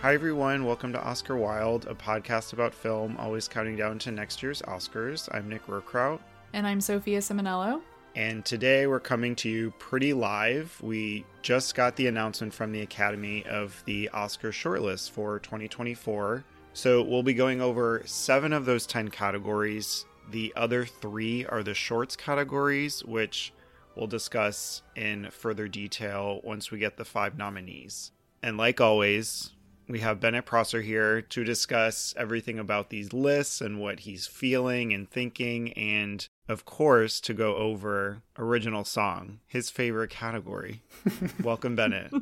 Hi, everyone. Welcome to Oscar Wild, a podcast about film, always counting down to next year's Oscars. I'm Nick Rohrkraut. And I'm Sophia Simonello. And today we're coming to you pretty live. We just got the announcement from the Academy of the Oscar shortlist for 2024. So we'll be going over seven of those 10 categories. The other three are the shorts categories, which we'll discuss in further detail once we get the five nominees. And like always, we have Bennett Prosser here to discuss everything about these lists and what he's feeling and thinking, and of course, to go over original song, his favorite category. Welcome, Bennett.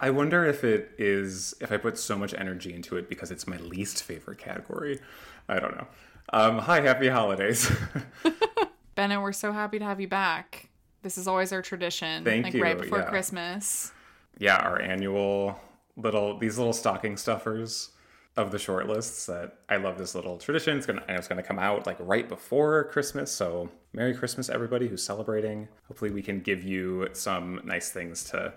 I wonder if it is, if I put so much energy into it because it's my least favorite category. I don't know. Um, hi, happy holidays. Bennett, we're so happy to have you back. This is always our tradition. Thank like you, right before yeah. Christmas. yeah, our annual little these little stocking stuffers of the shortlists that I love this little tradition. It's gonna it's gonna come out like right before Christmas. So Merry Christmas everybody who's celebrating. Hopefully we can give you some nice things to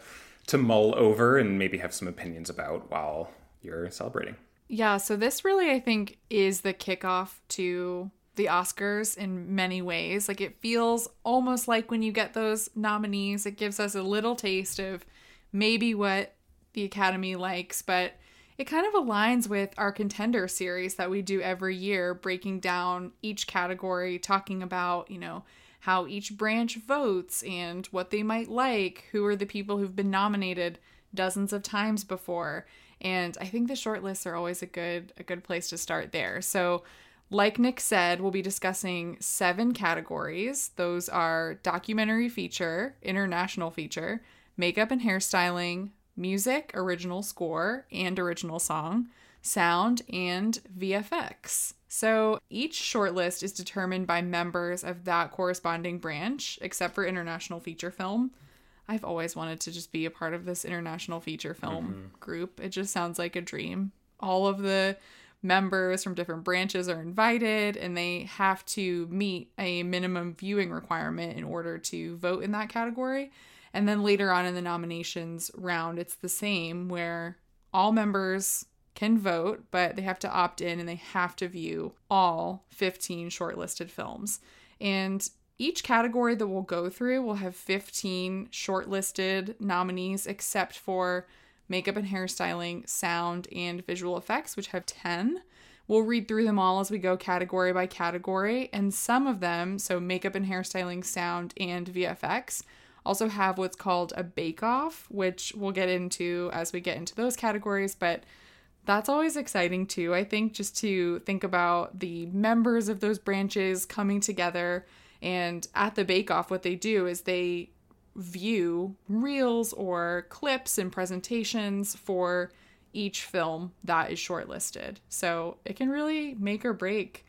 to mull over and maybe have some opinions about while you're celebrating. Yeah, so this really, I think, is the kickoff to the Oscars in many ways. Like, it feels almost like when you get those nominees, it gives us a little taste of maybe what the Academy likes, but it kind of aligns with our contender series that we do every year, breaking down each category, talking about, you know, how each branch votes and what they might like, who are the people who've been nominated dozens of times before. And I think the short lists are always a good a good place to start there. So like Nick said, we'll be discussing seven categories. Those are documentary feature, international feature, makeup and hairstyling, music, original score, and original song, sound, and VFX. So each shortlist is determined by members of that corresponding branch, except for international feature film. I've always wanted to just be a part of this international feature film mm-hmm. group. It just sounds like a dream. All of the members from different branches are invited and they have to meet a minimum viewing requirement in order to vote in that category. And then later on in the nominations round, it's the same where all members can vote, but they have to opt in and they have to view all 15 shortlisted films. And each category that we'll go through will have 15 shortlisted nominees, except for makeup and hairstyling, sound, and visual effects, which have 10. We'll read through them all as we go category by category, and some of them, so makeup and hairstyling, sound, and VFX, also have what's called a bake off, which we'll get into as we get into those categories, but that's always exciting too. I think just to think about the members of those branches coming together and at the bake off, what they do is they view reels or clips and presentations for each film that is shortlisted. So it can really make or break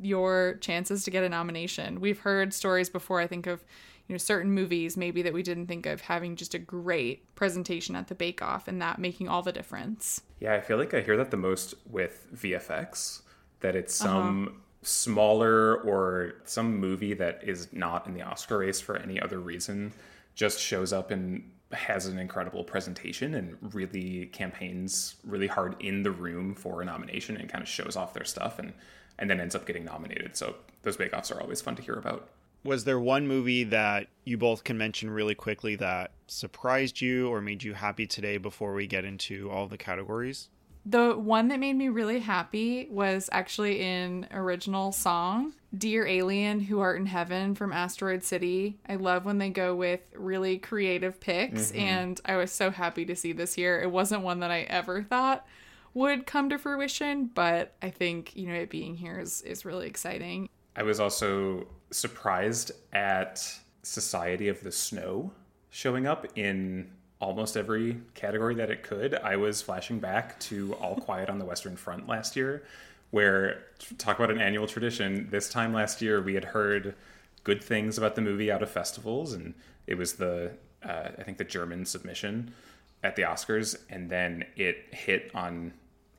your chances to get a nomination. We've heard stories before, I think of you know certain movies maybe that we didn't think of having just a great presentation at the bake off and that making all the difference. Yeah, I feel like I hear that the most with VFX, that it's uh-huh. some smaller or some movie that is not in the Oscar race for any other reason just shows up and has an incredible presentation and really campaigns really hard in the room for a nomination and kind of shows off their stuff and and then ends up getting nominated. So those bake offs are always fun to hear about. Was there one movie that you both can mention really quickly that surprised you or made you happy today before we get into all the categories? The one that made me really happy was actually in original song, Dear Alien Who Art in Heaven from Asteroid City. I love when they go with really creative picks, mm-hmm. and I was so happy to see this year. It wasn't one that I ever thought would come to fruition, but I think, you know, it being here is, is really exciting. I was also surprised at Society of the Snow showing up in almost every category that it could. I was flashing back to All Quiet on the Western Front last year, where talk about an annual tradition. This time last year, we had heard good things about the movie out of festivals, and it was the uh, I think the German submission at the Oscars, and then it hit on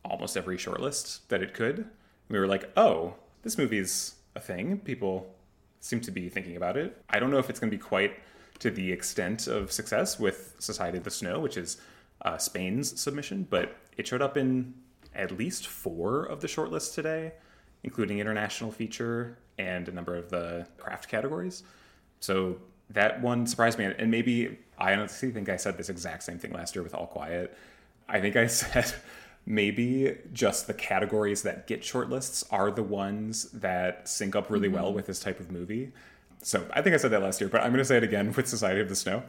almost every shortlist that it could. We were like, oh, this movie's a thing. People seem to be thinking about it. I don't know if it's going to be quite to the extent of success with Society of the Snow, which is uh, Spain's submission, but it showed up in at least four of the shortlists today, including international feature and a number of the craft categories. So that one surprised me. And maybe I honestly think I said this exact same thing last year with All Quiet. I think I said maybe just the categories that get shortlists are the ones that sync up really mm-hmm. well with this type of movie. So I think I said that last year, but I'm going to say it again with Society of the Snow.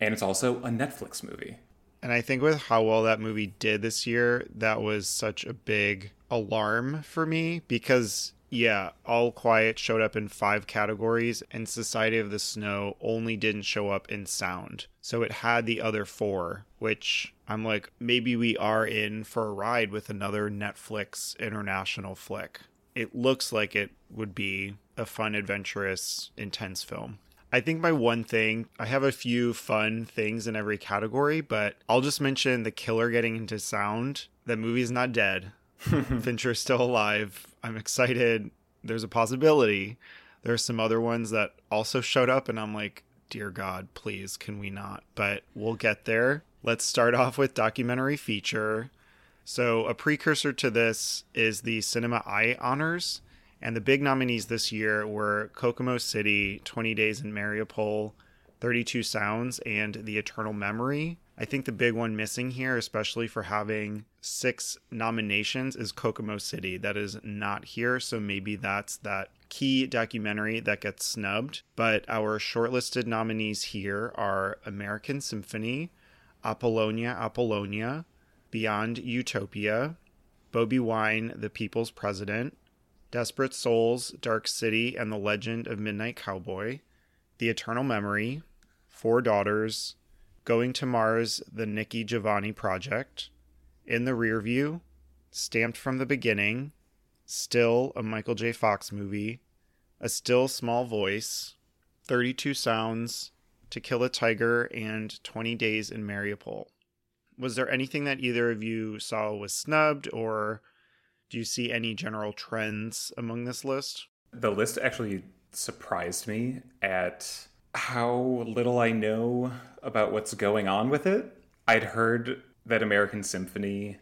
And it's also a Netflix movie. And I think with how well that movie did this year, that was such a big alarm for me because yeah, All Quiet showed up in five categories, and Society of the Snow only didn't show up in sound. So it had the other four, which I'm like, maybe we are in for a ride with another Netflix international flick. It looks like it would be a fun, adventurous, intense film. I think my one thing, I have a few fun things in every category, but I'll just mention the killer getting into sound. The movie's not dead. Fincher's still alive. I'm excited. There's a possibility. There's some other ones that also showed up, and I'm like, dear God, please, can we not? But we'll get there. Let's start off with documentary feature. So, a precursor to this is the Cinema Eye Honors. And the big nominees this year were Kokomo City, 20 Days in Mariupol, 32 Sounds, and The Eternal Memory. I think the big one missing here, especially for having six nominations, is Kokomo City. That is not here, so maybe that's that key documentary that gets snubbed. But our shortlisted nominees here are American Symphony, Apollonia, Apollonia, Beyond Utopia, Bobi Wine, The People's President, Desperate Souls, Dark City, and the Legend of Midnight Cowboy, The Eternal Memory, Four Daughters, Going to Mars, the Nikki Giovanni Project, In the Rear View, Stamped from the Beginning, Still, a Michael J. Fox movie, A Still Small Voice, 32 Sounds, To Kill a Tiger, and 20 Days in Mariupol. Was there anything that either of you saw was snubbed, or do you see any general trends among this list? The list actually surprised me at how little I know about what's going on with it. I'd heard that American Symphony,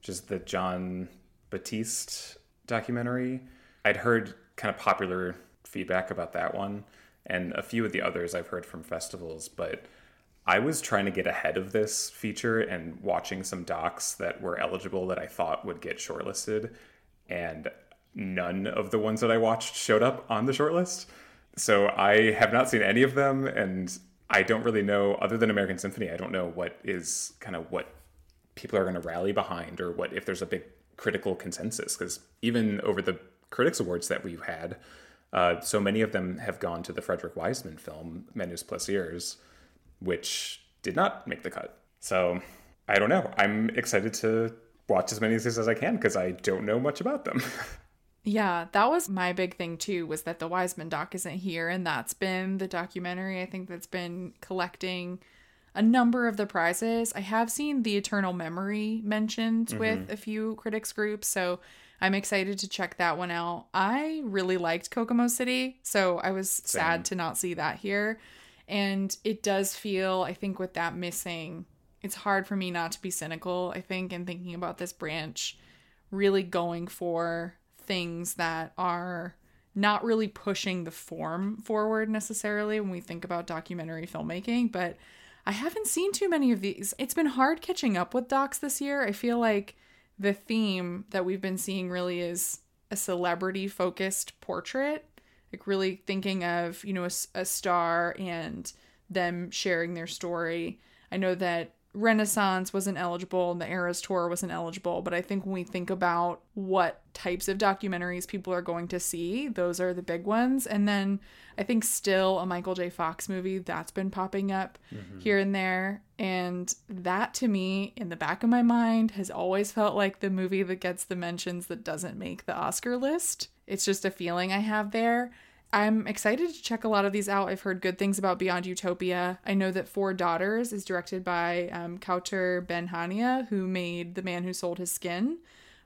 which is the Jon Batiste documentary, I'd heard kind of popular feedback about that one, and a few of the others I've heard from festivals, but I was trying to get ahead of this feature and watching some docs that were eligible that I thought would get shortlisted, and none of the ones that I watched showed up on the shortlist. So I have not seen any of them, and I don't really know, other than American Symphony, I don't know what is kind of what people are going to rally behind or what if there's a big critical consensus. Because even over the Critics Awards that we've had, uh, so many of them have gone to the Frederick Wiseman film, Menus Plaisirs, which did not make the cut. So I don't know. I'm excited to watch as many of these as I can because I don't know much about them. Yeah, that was my big thing too, was that the Wiseman doc isn't here. And that's been the documentary, I think, that's been collecting a number of the prizes. I have seen The Eternal Memory mentioned mm-hmm. with a few critics groups. So I'm excited to check that one out. I really liked Kokomo City. So I was Same. sad to not see that here. And it does feel, I think, with that missing, it's hard for me not to be cynical, I think, in thinking about this branch really going for things that are not really pushing the form forward necessarily when we think about documentary filmmaking, but I haven't seen too many of these. It's been hard catching up with docs this year. I feel like the theme that we've been seeing really is a celebrity focused portrait, like really thinking of, you know, a, a star and them sharing their story. I know that Renaissance wasn't eligible and the Eras Tour wasn't eligible, but I think when we think about what types of documentaries people are going to see, those are the big ones. And then I think still a Michael J. Fox movie that's been popping up mm-hmm. here and there. And that to me, in the back of my mind, has always felt like the movie that gets the mentions that doesn't make the Oscar list. It's just a feeling I have there. I'm excited to check a lot of these out. I've heard good things about Beyond Utopia. I know that Four Daughters is directed by um, Kaouther Ben-Hania, who made The Man Who Sold His Skin,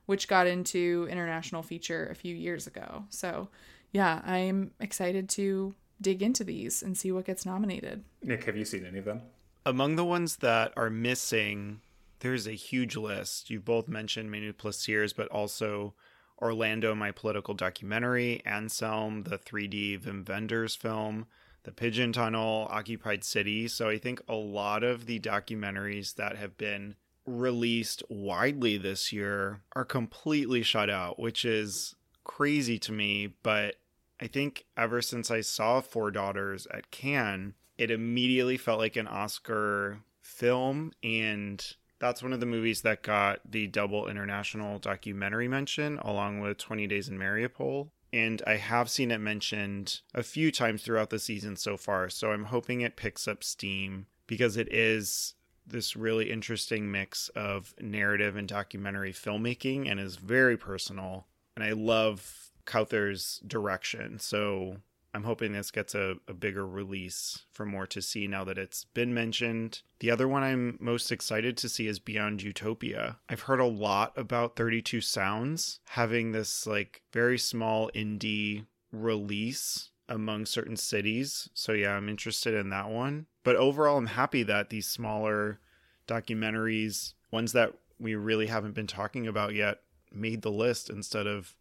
which got into international feature a few years ago. So, yeah, I'm excited to dig into these and see what gets nominated. Nick, have you seen any of them? Among the ones that are missing, there's a huge list. You both mentioned Menus Plaisirs, but also Orlando, my political documentary, Anselm, the 3D Wim Wenders film, The Pigeon Tunnel, Occupied City. So I think a lot of the documentaries that have been released widely this year are completely shut out, which is crazy to me. But I think ever since I saw Four Daughters at Cannes, it immediately felt like an Oscar film. And that's one of the movies that got the double international documentary mention along with 20 Days in Mariupol. And I have seen it mentioned a few times throughout the season so far. So I'm hoping it picks up steam because it is this really interesting mix of narrative and documentary filmmaking and is very personal. And I love Kaouther's direction. So I'm hoping this gets a, a bigger release for more to see now that it's been mentioned. The other one I'm most excited to see is Beyond Utopia. I've heard a lot about 32 Sounds having this like very small indie release among certain cities. So yeah, I'm interested in that one. But overall, I'm happy that these smaller documentaries, ones that we really haven't been talking about yet, made the list instead of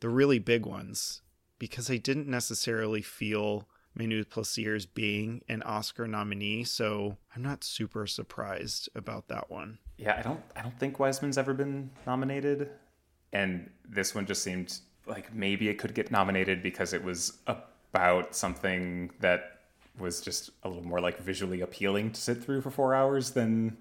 the really big ones because I didn't necessarily feel Menus Plaisirs being an Oscar nominee, so I'm not super surprised about that one. Yeah, I don't I don't think Wiseman's ever been nominated. And this one just seemed like maybe it could get nominated because it was about something that was just a little more like visually appealing to sit through for four hours than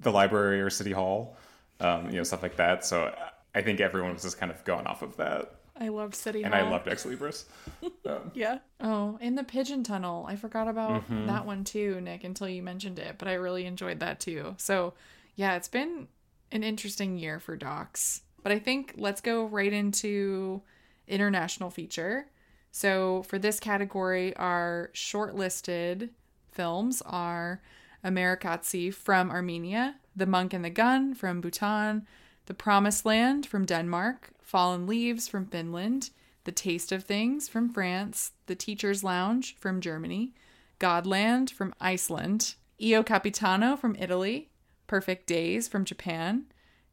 the library or city hall, um, you know, stuff like that. So I think everyone was just kind of going off of that. I loved City and Hall. I loved Ex Libris. Um, yeah. Oh, in the Pigeon Tunnel. I forgot about Mm-hmm. that one too, Nick, until you mentioned it, but I really enjoyed that too. So, yeah, it's been an interesting year for docs. But I think let's go right into international feature. So, for this category, our shortlisted films are Amerikatsi from Armenia, The Monk and the Gun from Bhutan, The Promised Land from Denmark, Fallen Leaves from Finland, The Taste of Things from France, The Teacher's Lounge from Germany, Godland from Iceland, Io Capitano from Italy, Perfect Days from Japan,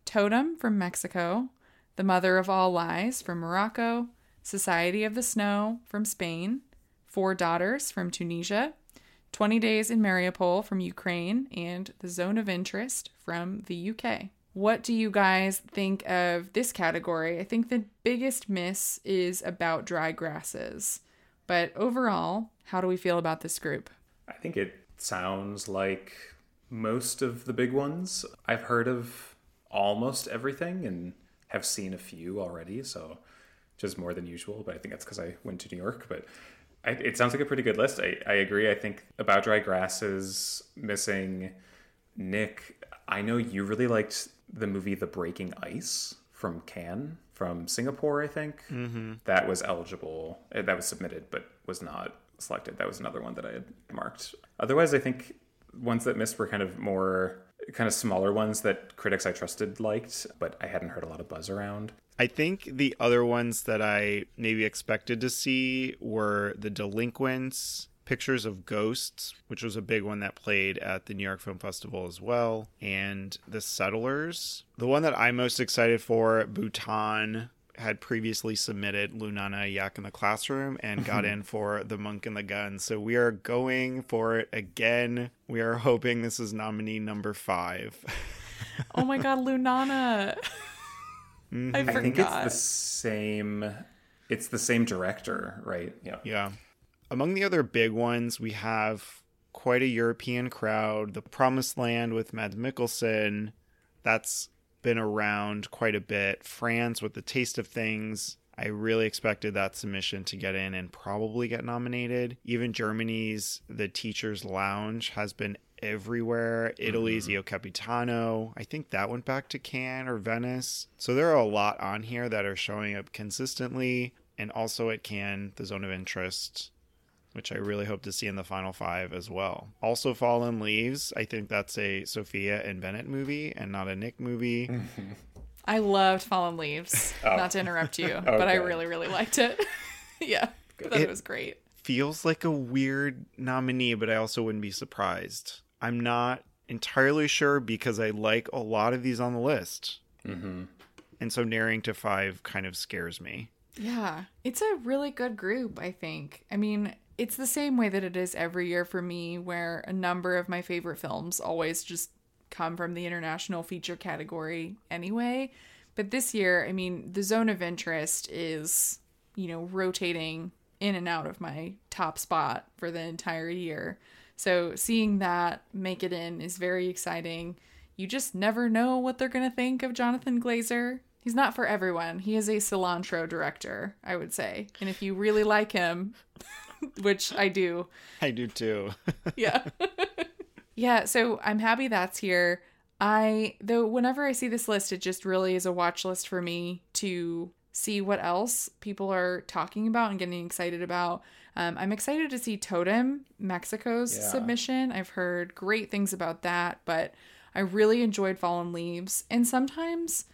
Totem from Mexico, The Mother of All Lies from Morocco, Society of the Snow from Spain, Four Daughters from Tunisia, 20 Days in Mariupol from Ukraine, and The Zone of Interest from the UK. What do you guys think of this category? I think the biggest miss is about dry grasses. But overall, how do we feel about this group? I think it sounds like most of the big ones. I've heard of almost everything and have seen a few already, so just more than usual. But I think that's because I went to New York. But I, it sounds like a pretty good list. I, I agree. I think About Dry Grasses missing Nick. I know you really liked the movie The Breaking Ice from Cannes, from Singapore, I think. Mm-hmm. That was eligible. eh, That was submitted, but was not selected. That was another one that I had marked. Otherwise, I think ones that missed were kind of more kind of smaller ones that critics I trusted liked, but I hadn't heard a lot of buzz around. I think the other ones that I maybe expected to see were The Delinquents, Pictures of Ghosts, which was a big one that played at the New York Film Festival as well, and The Settlers. The one that I'm most excited for, Bhutan, had previously submitted Lunana Yak in the Classroom and got in for The Monk and the Gun. So we are going for it again. We are hoping this is nominee number five. Oh my god, Lunana! Mm-hmm. I forgot. I think it's the same. It's the same director, right? Yeah. Yeah. Among the other big ones, we have quite a European crowd. The Promised Land with Mads Mikkelsen, that's been around quite a bit. France with The Taste of Things. I really expected that submission to get in and probably get nominated. Even Germany's The Teacher's Lounge has been everywhere. Italy's mm-hmm. Io Capitano. I think that went back to Cannes or Venice. So there are a lot on here that are showing up consistently. And also at Cannes, The Zone of Interest, which I really hope to see in the final five as well. Also, Fallen Leaves. I think that's a Sophia and Bennett movie and not a Nick movie. I loved Fallen Leaves. Not to interrupt you, but I really, really liked it. yeah, I thought it, It- was great. Feels like a weird nominee, but I also wouldn't be surprised. I'm not entirely sure because I like a lot of these on the list. Mm-hmm. And so narrowing to five kind of scares me. Yeah, it's a really good group, I think. I mean, it's the same way that it is every year for me, where a number of my favorite films always just come from the international feature category anyway. But this year, I mean, the zone of interest is, you know, rotating in and out of my top spot for the entire year. So seeing that make it in is very exciting. You just never know what they're going to think of Jonathan Glazer. He's not for everyone. He is a cilantro director, I would say. And if you really like him, which I do, I do too. yeah. yeah, so I'm happy that's here. I though whenever I see this list it just really is a watch list for me to see what else people are talking about and getting excited about. Um, I'm excited to see Totem, Mexico's Yeah. submission. I've heard great things about that, but I really enjoyed Fallen Leaves. And sometimes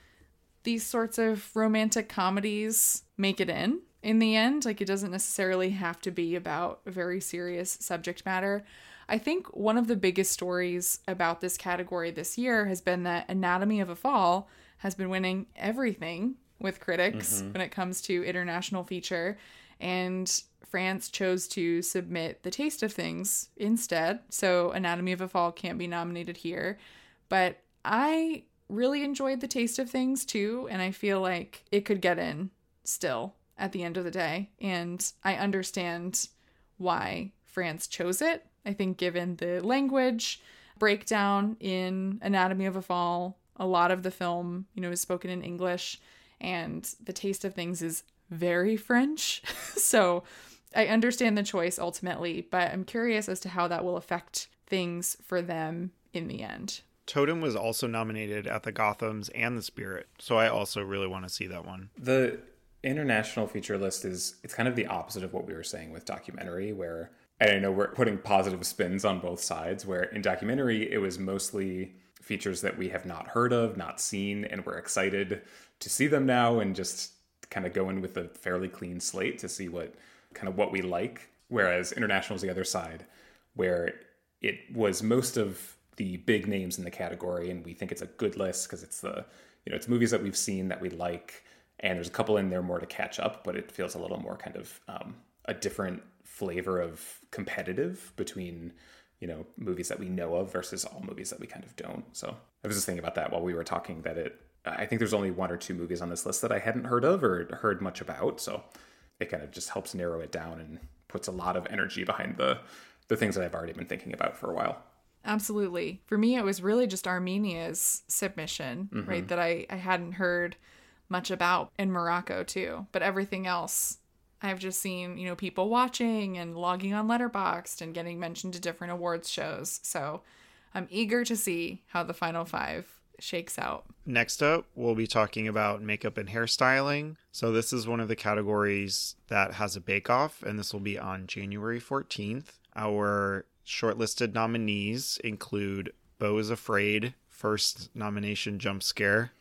these sorts of romantic comedies make it in in the end. Like it doesn't necessarily have to be about a very serious subject matter. I think one of the biggest stories about this category this year has been that Anatomy of a Fall has been winning everything with critics mm-hmm. when it comes to international feature. And France chose to submit The Taste of Things instead. So Anatomy of a Fall can't be nominated here. But I really enjoyed The Taste of Things too. And I feel like it could get in still at the end of the day. And I understand why France chose it. I think, given the language breakdown in Anatomy of a Fall, a lot of the film, you know, is spoken in English, and the taste of things is very French. so I understand the choice ultimately, but I'm curious as to how that will affect things for them in the end. Totem was also nominated at the Gothams and the Spirit, so I also really want to see that one. The international feature list is it's kind of the opposite of what we were saying with documentary where and I know we're putting positive spins on both sides where in documentary it was mostly features that we have not heard of, not seen and we're excited to see them now and just kind of go in with a fairly clean slate to see what kind of what we like. Whereas international is the other side where it was most of the big names in the category and we think it's a good list because it's the you know it's movies that we've seen that we like and there's a couple in there more to catch up but it feels a little more kind of um, a different flavor of competitive between you know movies that we know of versus all movies that we kind of don't so i was just thinking about that while we were talking that it i think there's only one or two movies on this list that i hadn't heard of or heard much about so it kind of just helps narrow it down and puts a lot of energy behind the the things that i've already been thinking about for a while Absolutely. For me, it was really just Armenia's submission, right? That I, I hadn't heard much about in Morocco, too. But everything else, I've just seen, you know, people watching and logging on Letterboxd and getting mentioned to different awards shows. So I'm eager to see how the final five shakes out. Next up, we'll be talking about makeup and hairstyling. So, this is one of the categories that has a bake off, and this will be on January 14th. Our shortlisted nominees include Beau is Afraid, first nomination jump scare,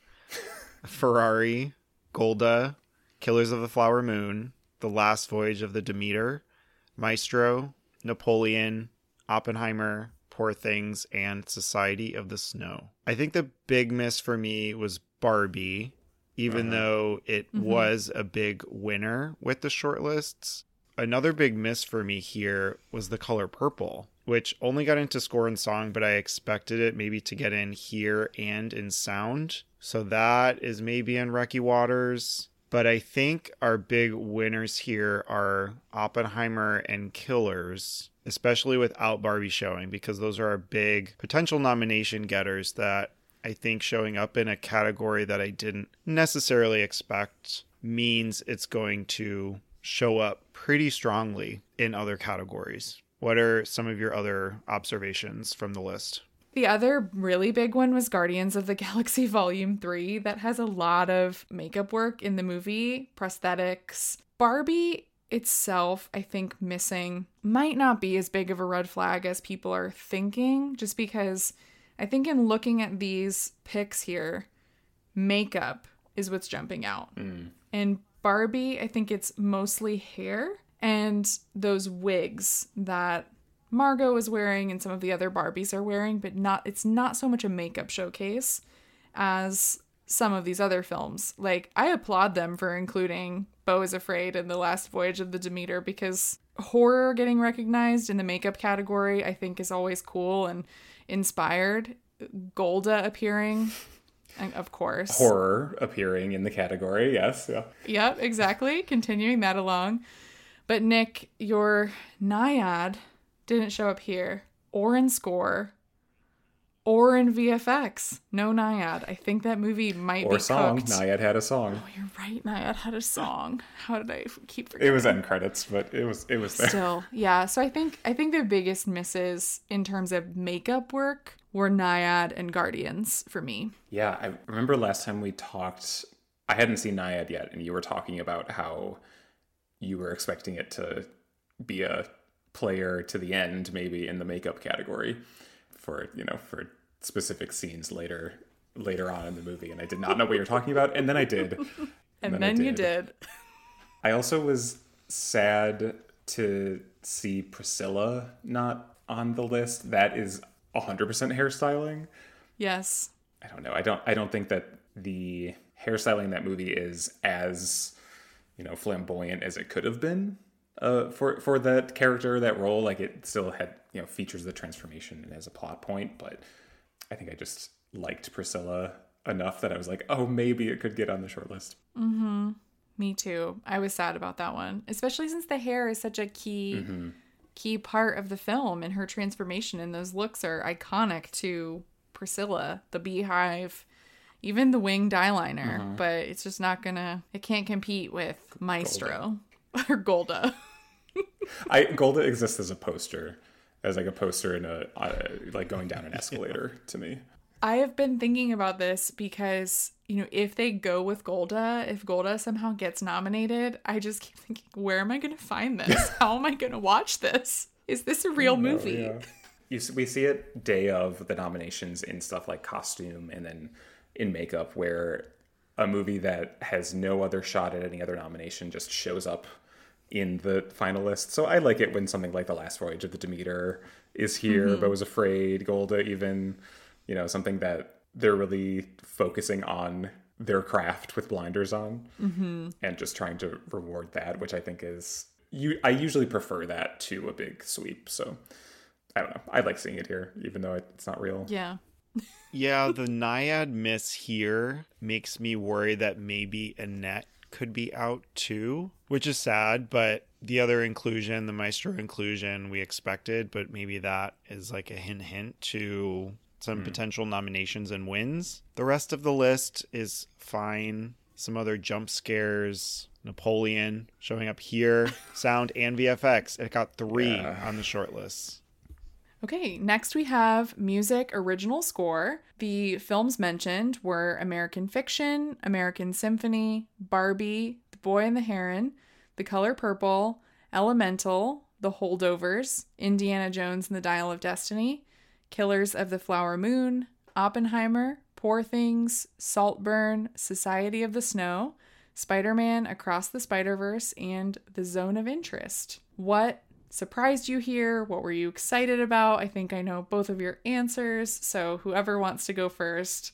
Ferrari, Golda, Killers of the Flower Moon, The Last Voyage of the Demeter, Maestro, Napoleon, Oppenheimer, Poor Things, and Society of the Snow. I think the big miss for me was Barbie, even uh-huh. though it mm-hmm. was a big winner with the shortlists. Another big miss for me here was the color purple, which only got into score and song, but I expected it maybe to get in here and in sound. So that is maybe in Rocky Waters. But I think our big winners here are Oppenheimer and Killers, especially without Barbie showing, because those are our big potential nomination getters that I think showing up in a category that I didn't necessarily expect means it's going to show up pretty strongly in other categories. What are some of your other observations from the list? The other really big one was Guardians of the Galaxy Volume 3 that has a lot of makeup work in the movie, prosthetics. Barbie itself, I think missing might not be as big of a red flag as people are thinking, just because I think in looking at these pics here, makeup is what's jumping out. Hmm. And Barbie, I think it's mostly hair and those wigs that Margot is wearing and some of the other Barbies are wearing, but not it's not so much a makeup showcase as some of these other films. Like I applaud them for including Beau is Afraid and The Last Voyage of the Demeter because horror getting recognized in the makeup category I think is always cool and inspired. Golda appearing and of course. Horror appearing in the category, yes. Yeah. Yep, exactly. Continuing that along. But Nick, your Nyad didn't show up here or in score or in VFX. No Nyad. I think that movie might be. Or be song. cooked. Nyad had a song. Oh, you're right. Nyad had a song. How did I keep forgetting? It was end credits, but it was it was there. Still, yeah. So I think I think the biggest misses in terms of makeup work were Nyad and Guardians for me. Yeah, I remember last time we talked. I hadn't seen Nyad yet, and you were talking about how you were expecting it to be a player to the end, maybe in the makeup category, for you know for specific scenes later later on in the movie. And I did not know what you were talking about, and then I did. And then then, I you did. did. I also was sad to see Priscilla not on the list. That is 100% hairstyling. Yes. I don't know. I don't I don't think that the hairstyling in that movie is as you know flamboyant as it could have been uh, for for that character that role. Like it still had you know features the transformation and as a plot point, but I think I just liked Priscilla enough that I was like, oh, maybe it could get on the short list. Mm-hmm. Me too. I was sad about that one, especially since the hair is such a key mm-hmm. key part of the film and her transformation and those looks are iconic to Priscilla, the beehive, even the winged eyeliner, mm-hmm. but it's just not to it can't compete with Maestro or Golda. I Golda exists as a poster, as like a poster in a uh, like going down an escalator to me. I have been thinking about this because, you know, if they go with Golda, if Golda somehow gets nominated, I just keep thinking, where am I going to find this? How am I going to watch this? Is this a real movie? Oh, You, we see it day of the nominations in stuff like costume and then in makeup, where a movie that has no other shot at any other nomination just shows up in the finalist. So I like it when something like The Last Voyage of the Demeter is here, mm-hmm. but was afraid, Golda even, you know, something that they're really focusing on their craft with blinders on mm-hmm. and just trying to reward that, which I think is you I usually prefer that to a big sweep. So I don't know. I like seeing it here, even though it's not real. Yeah. Yeah, the Nyad miss here makes me worry that maybe Annette could be out too, which is sad, but the other inclusion, the Maestro inclusion, we expected, but maybe that is like a hint hint to some hmm. potential nominations and wins. The rest of the list is fine. Some other jump scares, Napoleon showing up here, sound and VFX. It got three Yeah. on the short list. Okay, next we have music original score. The films mentioned were American Fiction, American Symphony, Barbie, The Boy and the Heron, The Color Purple, Elemental, The Holdovers, Indiana Jones and the Dial of Destiny, Killers of the Flower Moon, Oppenheimer, Poor Things, Saltburn, Society of the Snow, Spider Man Across the Spider Verse, and The Zone of Interest. What surprised you here? What were you excited about? I think I know both of your answers. So, whoever wants to go first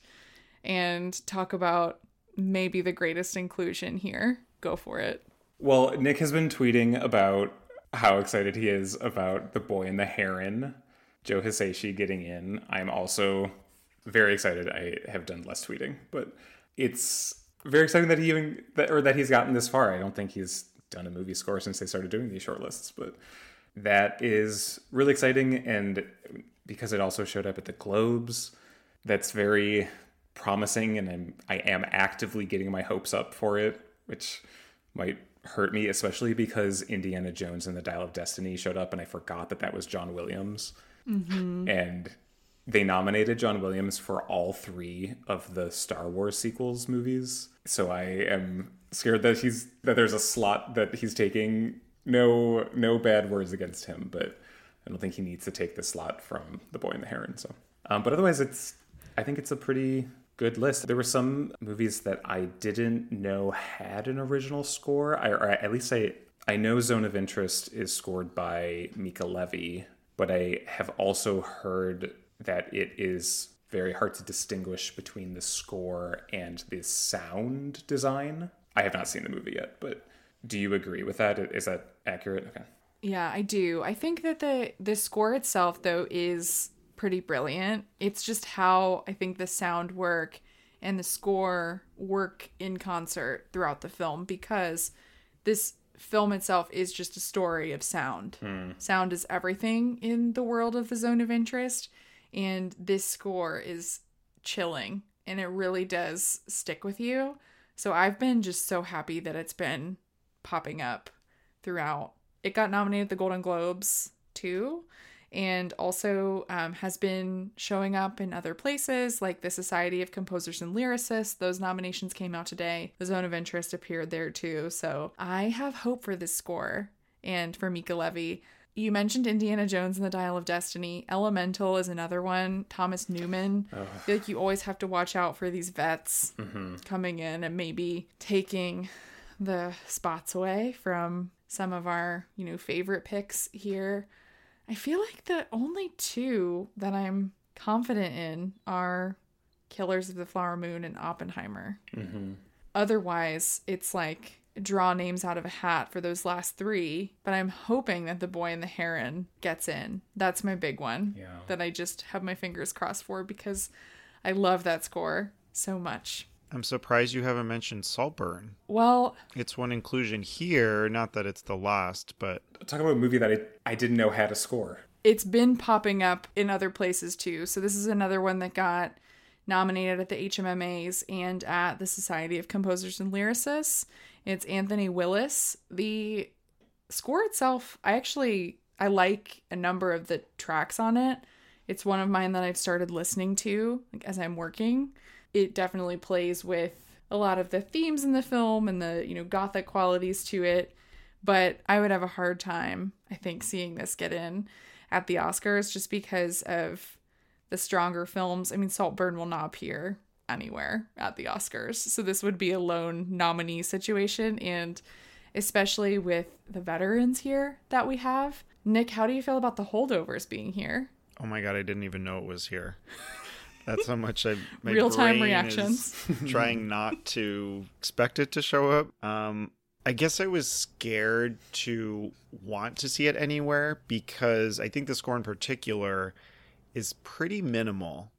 and talk about maybe the greatest inclusion here, go for it. Well, Nick has been tweeting about how excited he is about the boy and the heron, Joe Hisaishi getting in. I'm also very excited. I have done less tweeting, but it's very exciting that he even that or that he's gotten this far. I don't think he's done a movie score since they started doing these shortlists, but that is really exciting and because it also showed up at the Globes, that's very promising and I'm I am actively getting my hopes up for it, which might hurt me especially because Indiana Jones and the Dial of Destiny showed up and I forgot that that was John Williams. And they nominated John Williams for all three of the Star Wars sequels movies. So I am scared that he's that there's a slot that he's taking. No no bad words against him, but I don't think he needs to take the slot from The Boy and the Heron. So, um, but otherwise, it's I think it's a pretty good list. There were some movies that I didn't know had an original score. I, or at least I I know Zone of Interest is scored by Mica Levi, but I have also heard that it is very hard to distinguish between the score and the sound design. I have not seen the movie yet, but do you agree with that? Is that accurate? Okay. Yeah, I do. I think that the the score itself though is pretty brilliant. It's just how I think the sound work and the score work in concert throughout the film because this film itself is just a story of sound. Hmm. Sound is everything in the world of the zone of interest, and this score is chilling and it really does stick with you. So I've been just so happy that it's been popping up throughout. It got nominated at the Golden Globes too, and also um, has been showing up in other places like the Society of Composers and Lyricists. Those nominations came out today. The Zone of Interest appeared there too. So I have hope for this score and for Mica Levi. You mentioned Indiana Jones and the Dial of Destiny. Elemental is another one. Thomas Newman. I feel like you always have to watch out for these vets coming in and maybe taking the spots away from some of our, you know, favorite picks here. I feel like the only two that I'm confident in are Killers of the Flower Moon and Oppenheimer. Mm-hmm. Otherwise, it's like draw names out of a hat for those last three, but I'm hoping that The Boy and the Heron gets in. That's my big one Yeah. that I just have my fingers crossed for because I love that score so much. I'm surprised you haven't mentioned Saltburn. Well, It's one inclusion here, not that it's the last, but Talk about a movie that I, I didn't know had a score. it's been popping up in other places too. So this is another one that got nominated at the HMMAs and at the Society of Composers and Lyricists. It's Anthony Willis. The score itself, I actually I like a number of the tracks on it. It's one of mine that I've started listening to like, as I'm working. It definitely plays with a lot of the themes in the film and the, you know, gothic qualities to it but I would have a hard time, I think, seeing this get in at the Oscars just because of the stronger films. I mean, Saltburn will not appear anywhere at the Oscars, so this would be a lone nominee situation, and especially with the veterans here that we have. Nick, how do you feel about the holdovers being here? oh my god, I didn't even know it was here. That's how much I my Real-time reactions. trying not to expect it to show up. Um, I guess I was scared to want to see it anywhere because I think the score in particular is pretty minimal.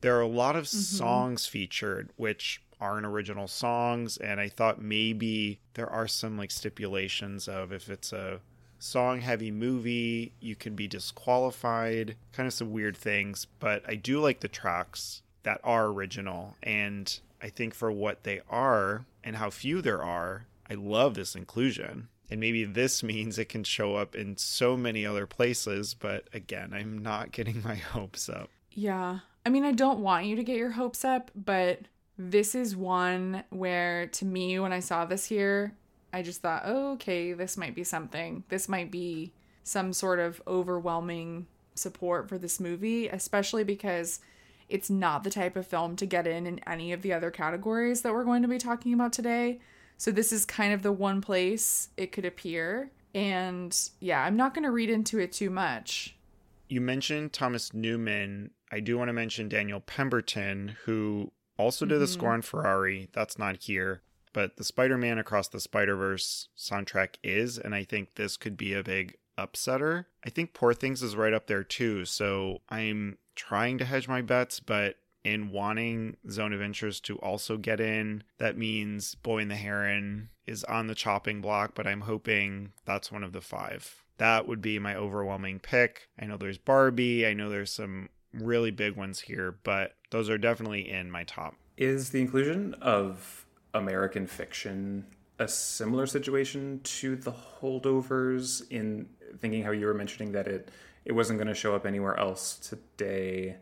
There are a lot of songs featured, which aren't original songs, and I thought maybe there are some like stipulations of if it's a song heavy movie, you can be disqualified, kind of some weird things. But I do like the tracks that are original, and I think for what they are and how few there are, I love this inclusion. And maybe this means it can show up in so many other places, but again, I'm not getting my hopes up. Yeah. I mean, I don't want you to get your hopes up, but this is one where, to me, when I saw this here, I just thought, oh, okay, this might be something. This might be some sort of overwhelming support for this movie, especially because it's not the type of film to get in in any of the other categories that we're going to be talking about today. So this is kind of the one place it could appear. And yeah, I'm not going to read into it too much. You mentioned Thomas Newman. I do want to mention Daniel Pemberton, who also did the mm-hmm. score on Ferrari. That's not here. But the Spider Man Across the Spider Verse soundtrack is, and I think this could be a big upsetter. I think Poor Things is right up there too. So I'm trying to hedge my bets, but in wanting Zone of Interest to also get in, that means Boy and the Heron is on the chopping block, but I'm hoping that's one of the five. That would be my overwhelming pick. I know there's Barbie, I know there's some really big ones here, but those are definitely in my top. Is the inclusion of American fiction a similar situation to the holdovers in thinking how you were mentioning that it it wasn't going to show up anywhere else today.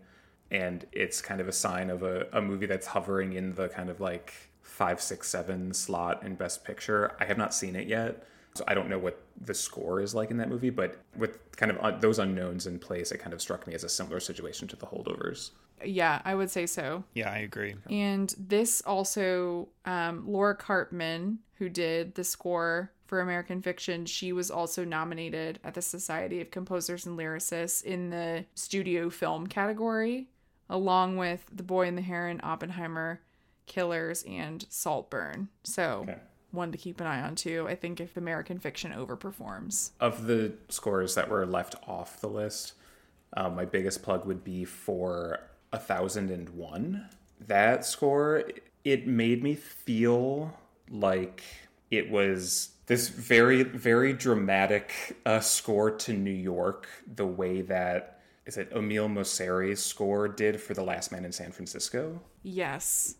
And it's kind of a sign of a, a movie that's hovering in the kind of like five six seven slot in best picture. I have not seen it yet so i don't know what the score is like in that movie but with kind of those unknowns in place it kind of struck me as a similar situation to the holdovers Yeah, I would say so. Yeah, I agree. And this also, um, Laura Karpman, who did the score for American Fiction, she was also nominated at the Society of Composers and Lyricists in the studio film category, along with The Boy and the Heron, Oppenheimer, Killers, and Saltburn. So. Okay. One to keep an eye on too. I think if American Fiction overperforms, Of the scores that were left off the list, um, my biggest plug would be for a thousand and one. That score, it made me feel like it was this very, very dramatic uh, score to New York, the way that is it Emile Mosseri's score did for The Last Man in San Francisco. yes,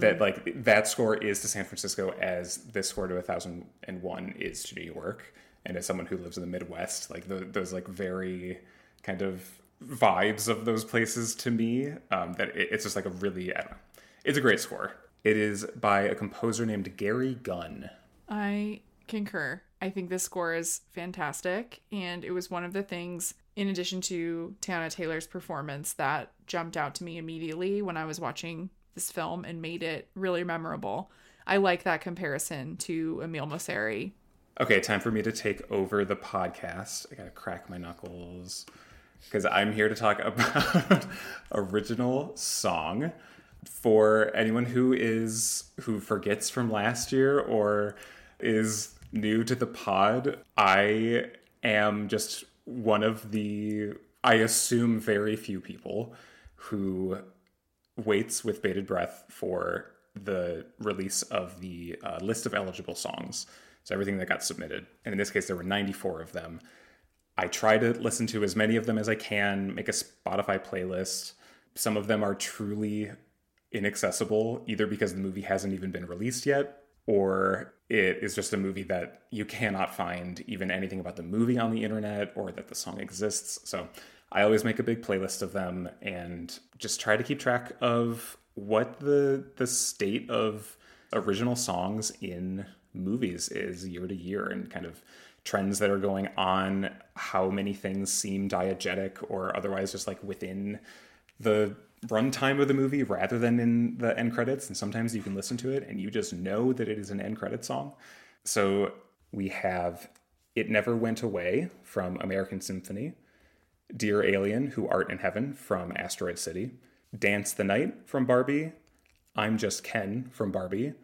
That like that score is to San Francisco as this score to a thousand and one is to New York. And as someone who lives in the Midwest, like tho- those like very kind of vibes of those places to me, um, that it, it's just like a really, I don't know, it's a great score. It is by a composer named Gary Gunn. I concur. I think this score is fantastic, and it was one of the things, in addition to Teyana Taylor's performance, that jumped out to me immediately when I was watching this film and made it really memorable. I like that comparison to Emile Mosseri. Okay, time for me to take over the podcast. I gotta crack my knuckles because I'm here to talk about original song. For anyone who is who forgets from last year or is new to the pod, I am just one of the I assume very few people who waits with bated breath for the release of the uh, list of eligible songs. So everything that got submitted. And in this case, there were 94 of them. I try to listen to as many of them as I can, make a Spotify playlist. Some of them are truly inaccessible, either because the movie hasn't even been released yet, or it is just a movie that you cannot find even anything about the movie on the internet or that the song exists. So I always make a big playlist of them and just try to keep track of what the the state of original songs in movies is year to year and kind of trends that are going on, how many things seem diegetic or otherwise just like within the runtime of the movie rather than in the end credits. And sometimes you can listen to it and you just know that it is an end credit song. So we have It Never Went Away from American Symphony, Dear Alien, Who Art in Heaven from Asteroid City, Dance the Night from Barbie, I'm Just Ken from Barbie,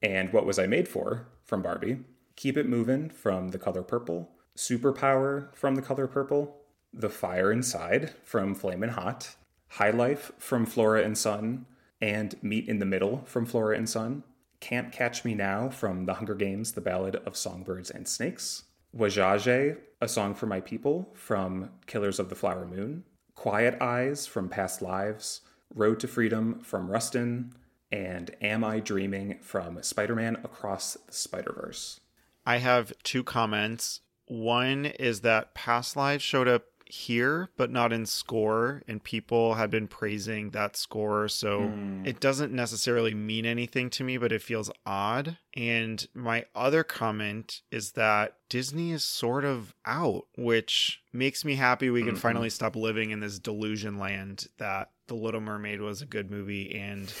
and What Was I Made For from Barbie, Keep It Movin' from The Color Purple, Superpower from The Color Purple, The Fire Inside from Flamin' Hot, High Life from Flora and Son, and Meet in the Middle from Flora and Son, Can't Catch Me Now from The Hunger Games, The Ballad of Songbirds and Snakes, Wahzhazhe, A Song for My People from Killers of the Flower Moon, Quiet Eyes from Past Lives, Road to Freedom from Rustin, and Am I Dreaming from Spider Man Across the Spider Verse. I have two comments. One is that Past Lives showed up here, but not in score, and people had been praising that score. So it doesn't necessarily mean anything to me, but it feels odd. And my other comment is that Disney is sort of out, which makes me happy we can Mhm. finally stop living in this delusion land that The Little Mermaid was a good movie and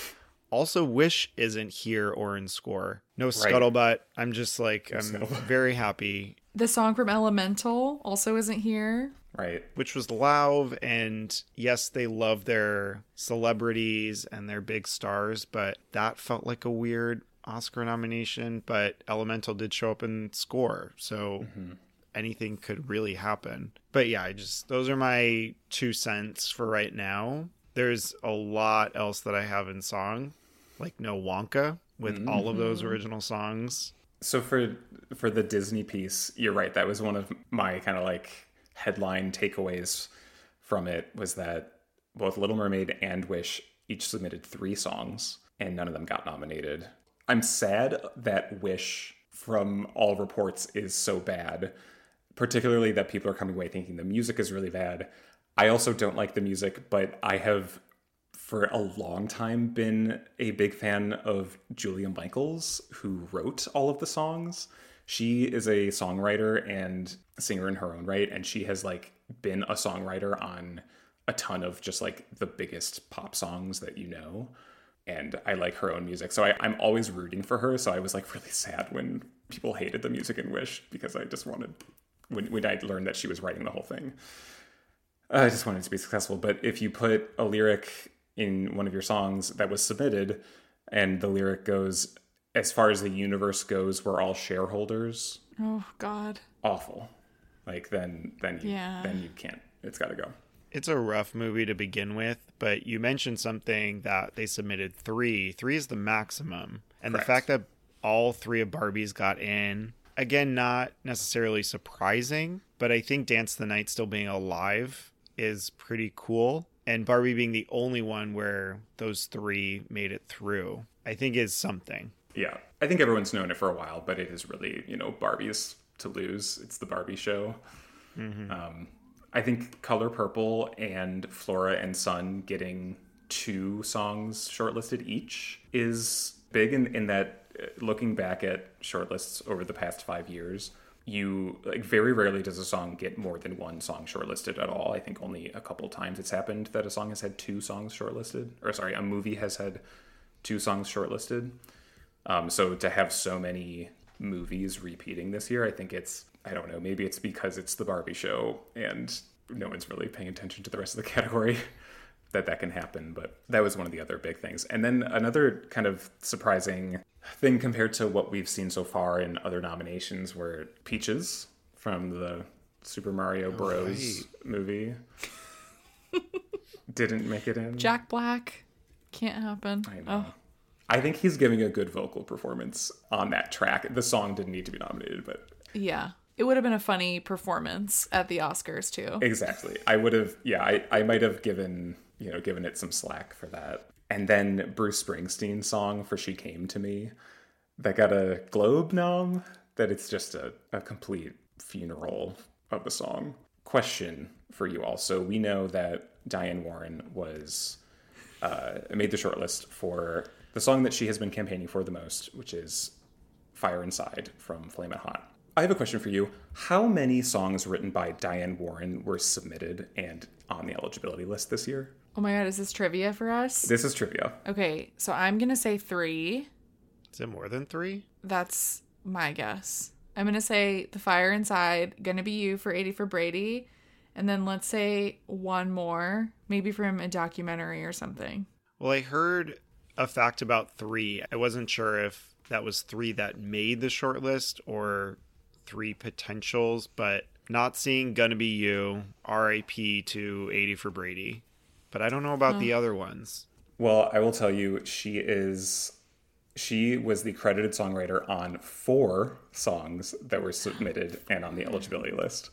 also Wish isn't here or in score. No scuttlebutt. I'm just like I'm Scuttlebutt. very happy The song from Elemental also isn't here. Right. which was Lauv, and yes, they love their celebrities and their big stars, but that felt like a weird Oscar nomination. But Elemental did show up in score, so mm-hmm. anything could really happen. But yeah, I just those are my two cents for right now. There's a lot else that I have in song, like No Wonka, with mm-hmm. all of those original songs. So for for the Disney piece, you're right. That was one of my kind of like headline takeaways from it was that both Little Mermaid and Wish each submitted three songs and none of them got nominated. I'm sad that Wish from all reports is so bad, particularly that people are coming away thinking the music is really bad. I also don't like the music, but I have for a long time been a big fan of Julia Michaels, who wrote all of the songs. She is a songwriter and singer in her own right, and she has like been a songwriter on a ton of just like the biggest pop songs that you know. And I like her own music. So I, I'm always rooting for her. So I was like really sad when people hated the music in Wish because I just wanted, when, when I learned that she was writing the whole thing, I just wanted to be successful. But if you put a lyric in one of your songs that was submitted and the lyric goes, as far as the universe goes, we're all shareholders, Oh God. awful. Like then, then you, Yeah. then you can't. It's got to go. It's a rough movie to begin with, but you mentioned something that they submitted three. Three is the maximum. And Correct. the fact that all three of Barbies got in, again, not necessarily surprising, but I think Dance the Night still being alive is pretty cool. And Barbie being the only one where those three made it through, I think is something. Yeah, I think everyone's known it for a while, but it is really you know Barbie's to lose. It's the Barbie show. Um, I think Color Purple and Flora and Son getting two songs shortlisted each is big in, in that uh, looking back at shortlists over the past five years, you like very rarely does a song get more than one song shortlisted at all. I think only a couple times it's happened that a song has had two songs shortlisted, or sorry, a movie has had two songs shortlisted. Um, so to have so many movies repeating this year, I think it's I don't know, maybe it's because it's the Barbie show and no one's really paying attention to the rest of the category that that can happen. But that was one of the other big things. And then another kind of surprising thing compared to what we've seen so far in other nominations were Peaches from the Super Mario oh, Bros. movie. Didn't make it in. Jack Black. Can't happen. I know. Oh, I think he's giving a good vocal performance on that track. The song didn't need to be nominated, but yeah. It would have been a funny performance at the Oscars too. exactly. I would have, yeah, I, I might have given, you know, given it some slack for that. And then Bruce Springsteen's song for She Came to Me that got a Globe nom, that it's just a, a complete funeral of a song. Question for you all. So we know that Diane Warren was uh, made the shortlist for the song that she has been campaigning for the most, which is Fire Inside from "Flame Flamin' Hot. I have a question for you. How many songs written by Diane Warren were submitted and on the eligibility list this year? Oh my god, is this trivia for us? This is trivia. Okay, so I'm gonna say three. Is it more than three? That's my guess. I'm gonna say the fire inside, gonna be you for 80 for Brady, and then let's say one more, maybe from a documentary or something. Well, I heard a fact about three. I wasn't sure if that was three that made the shortlist or three potentials, but not seeing Gonna Be You, RIP to 80 for Brady. But I don't know about the hmm. other ones. Well, I will tell you, she is. She was the credited songwriter on four songs that were submitted and on the eligibility list.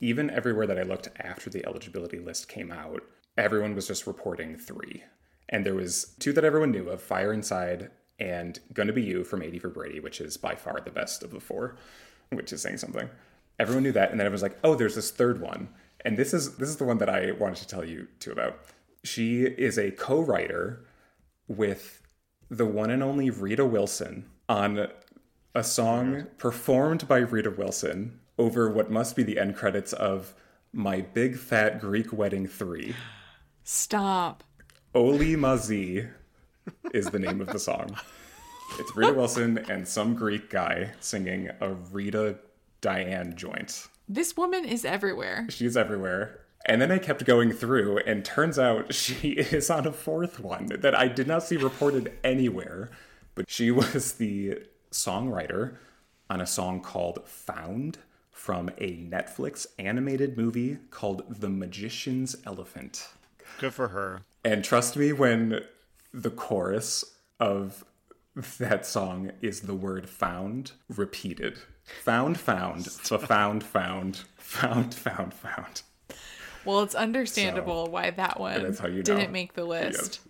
Even everywhere that I looked after the eligibility list came out, everyone was just reporting three. And there was two that everyone knew of Fire Inside and Gonna Be You from 80 for Brady, which is by far the best of the four, which is saying something. Everyone knew that, and then everyone's like, oh, there's this third one. And this is this is the one that I wanted to tell you too about. She is a co-writer with the one and only Rita Wilson on a song performed by Rita Wilson over what must be the end credits of My Big Fat Greek Wedding 3. Stop. Oli Mazi is the name of the song. It's Rita Wilson and some Greek guy singing a Rita Diane joint. This woman is everywhere. She's everywhere. And then I kept going through, and turns out she is on a fourth one that I did not see reported anywhere. But she was the songwriter on a song called Found from a Netflix animated movie called The Magician's Elephant. Good for her. And trust me when the chorus of that song is the word found repeated. Found, found, found, found, found, found, found. Well, it's understandable why that one that's how you know. didn't make the list.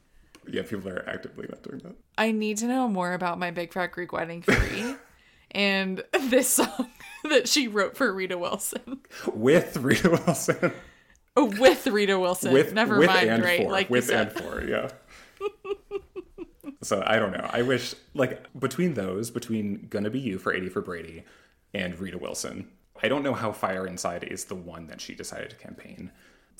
Yeah, people are actively not doing that. I need to know more about my Big Fat Greek Wedding 3 and this song that she wrote for Rita Wilson. With Rita Wilson. Oh, with Rita Wilson. With Never with mind, and right? for. Like with and for, yeah. so I don't know. I wish like between those, between Gonna Be You for 80 for Brady and Rita Wilson, I don't know how Fire Inside is the one that she decided to campaign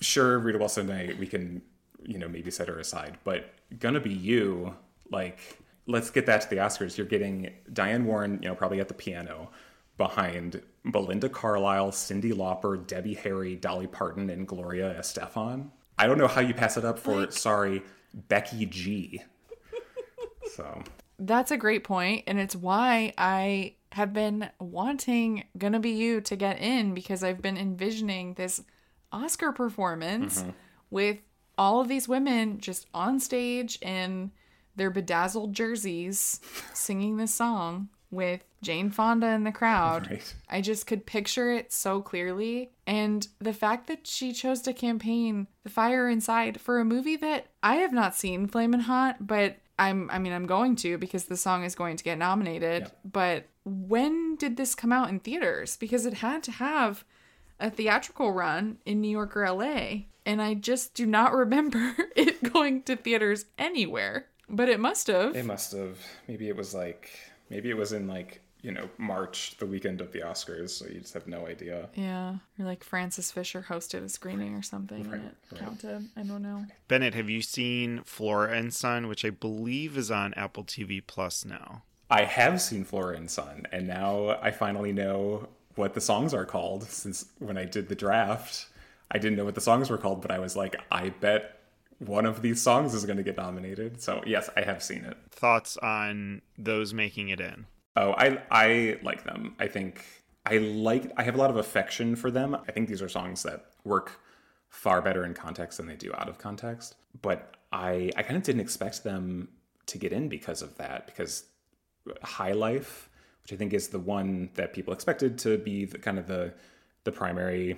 sure, Rita Wilson and I, we can, you know, maybe set her aside, but gonna be you, like, let's get that to the Oscars. You're getting Diane Warren, you know, probably at the piano behind Belinda Carlisle, Cyndi Lauper, Debbie Harry, Dolly Parton, and Gloria Estefan. I don't know how you pass it up for, Like- sorry, Becky G. so, That's a great point, and it's why I have been wanting Gonna Be You to get in because I've been envisioning this Oscar performance mm-hmm. with all of these women just on stage in their bedazzled jerseys singing this song with Jane Fonda in the crowd. right. I just could picture it so clearly. And the fact that she chose to campaign The Fire Inside for a movie that I have not seen Flamin' Hot, but I'm I mean I'm going to because the song is going to get nominated. But when did this come out in theaters? Because it had to have a theatrical run in New York or LA. And I just do not remember it going to theaters anywhere. But it must have. It must have. Maybe it was like, maybe it was in like, you know, March, the weekend of the Oscars, so you just have no idea. Yeah, or like Frances Fisher hosted a screening or something and it right. counted. I don't know. Bennett, have you seen Flora and Son, which I believe is on Apple TV Plus now? I have seen Flora and Son, and now I finally know what the songs are called. Since when I did the draft, I didn't know what the songs were called, but I was like, I bet one of these songs is going to get nominated. So yes, I have seen it. Thoughts on those making it in? Oh, I I like them. I think I like. I have a lot of affection for them. I think these are songs that work far better in context than they do out of context. But I I kind of didn't expect them to get in because of that. Because High Life, which I think is the one that people expected to be the kind of the the primary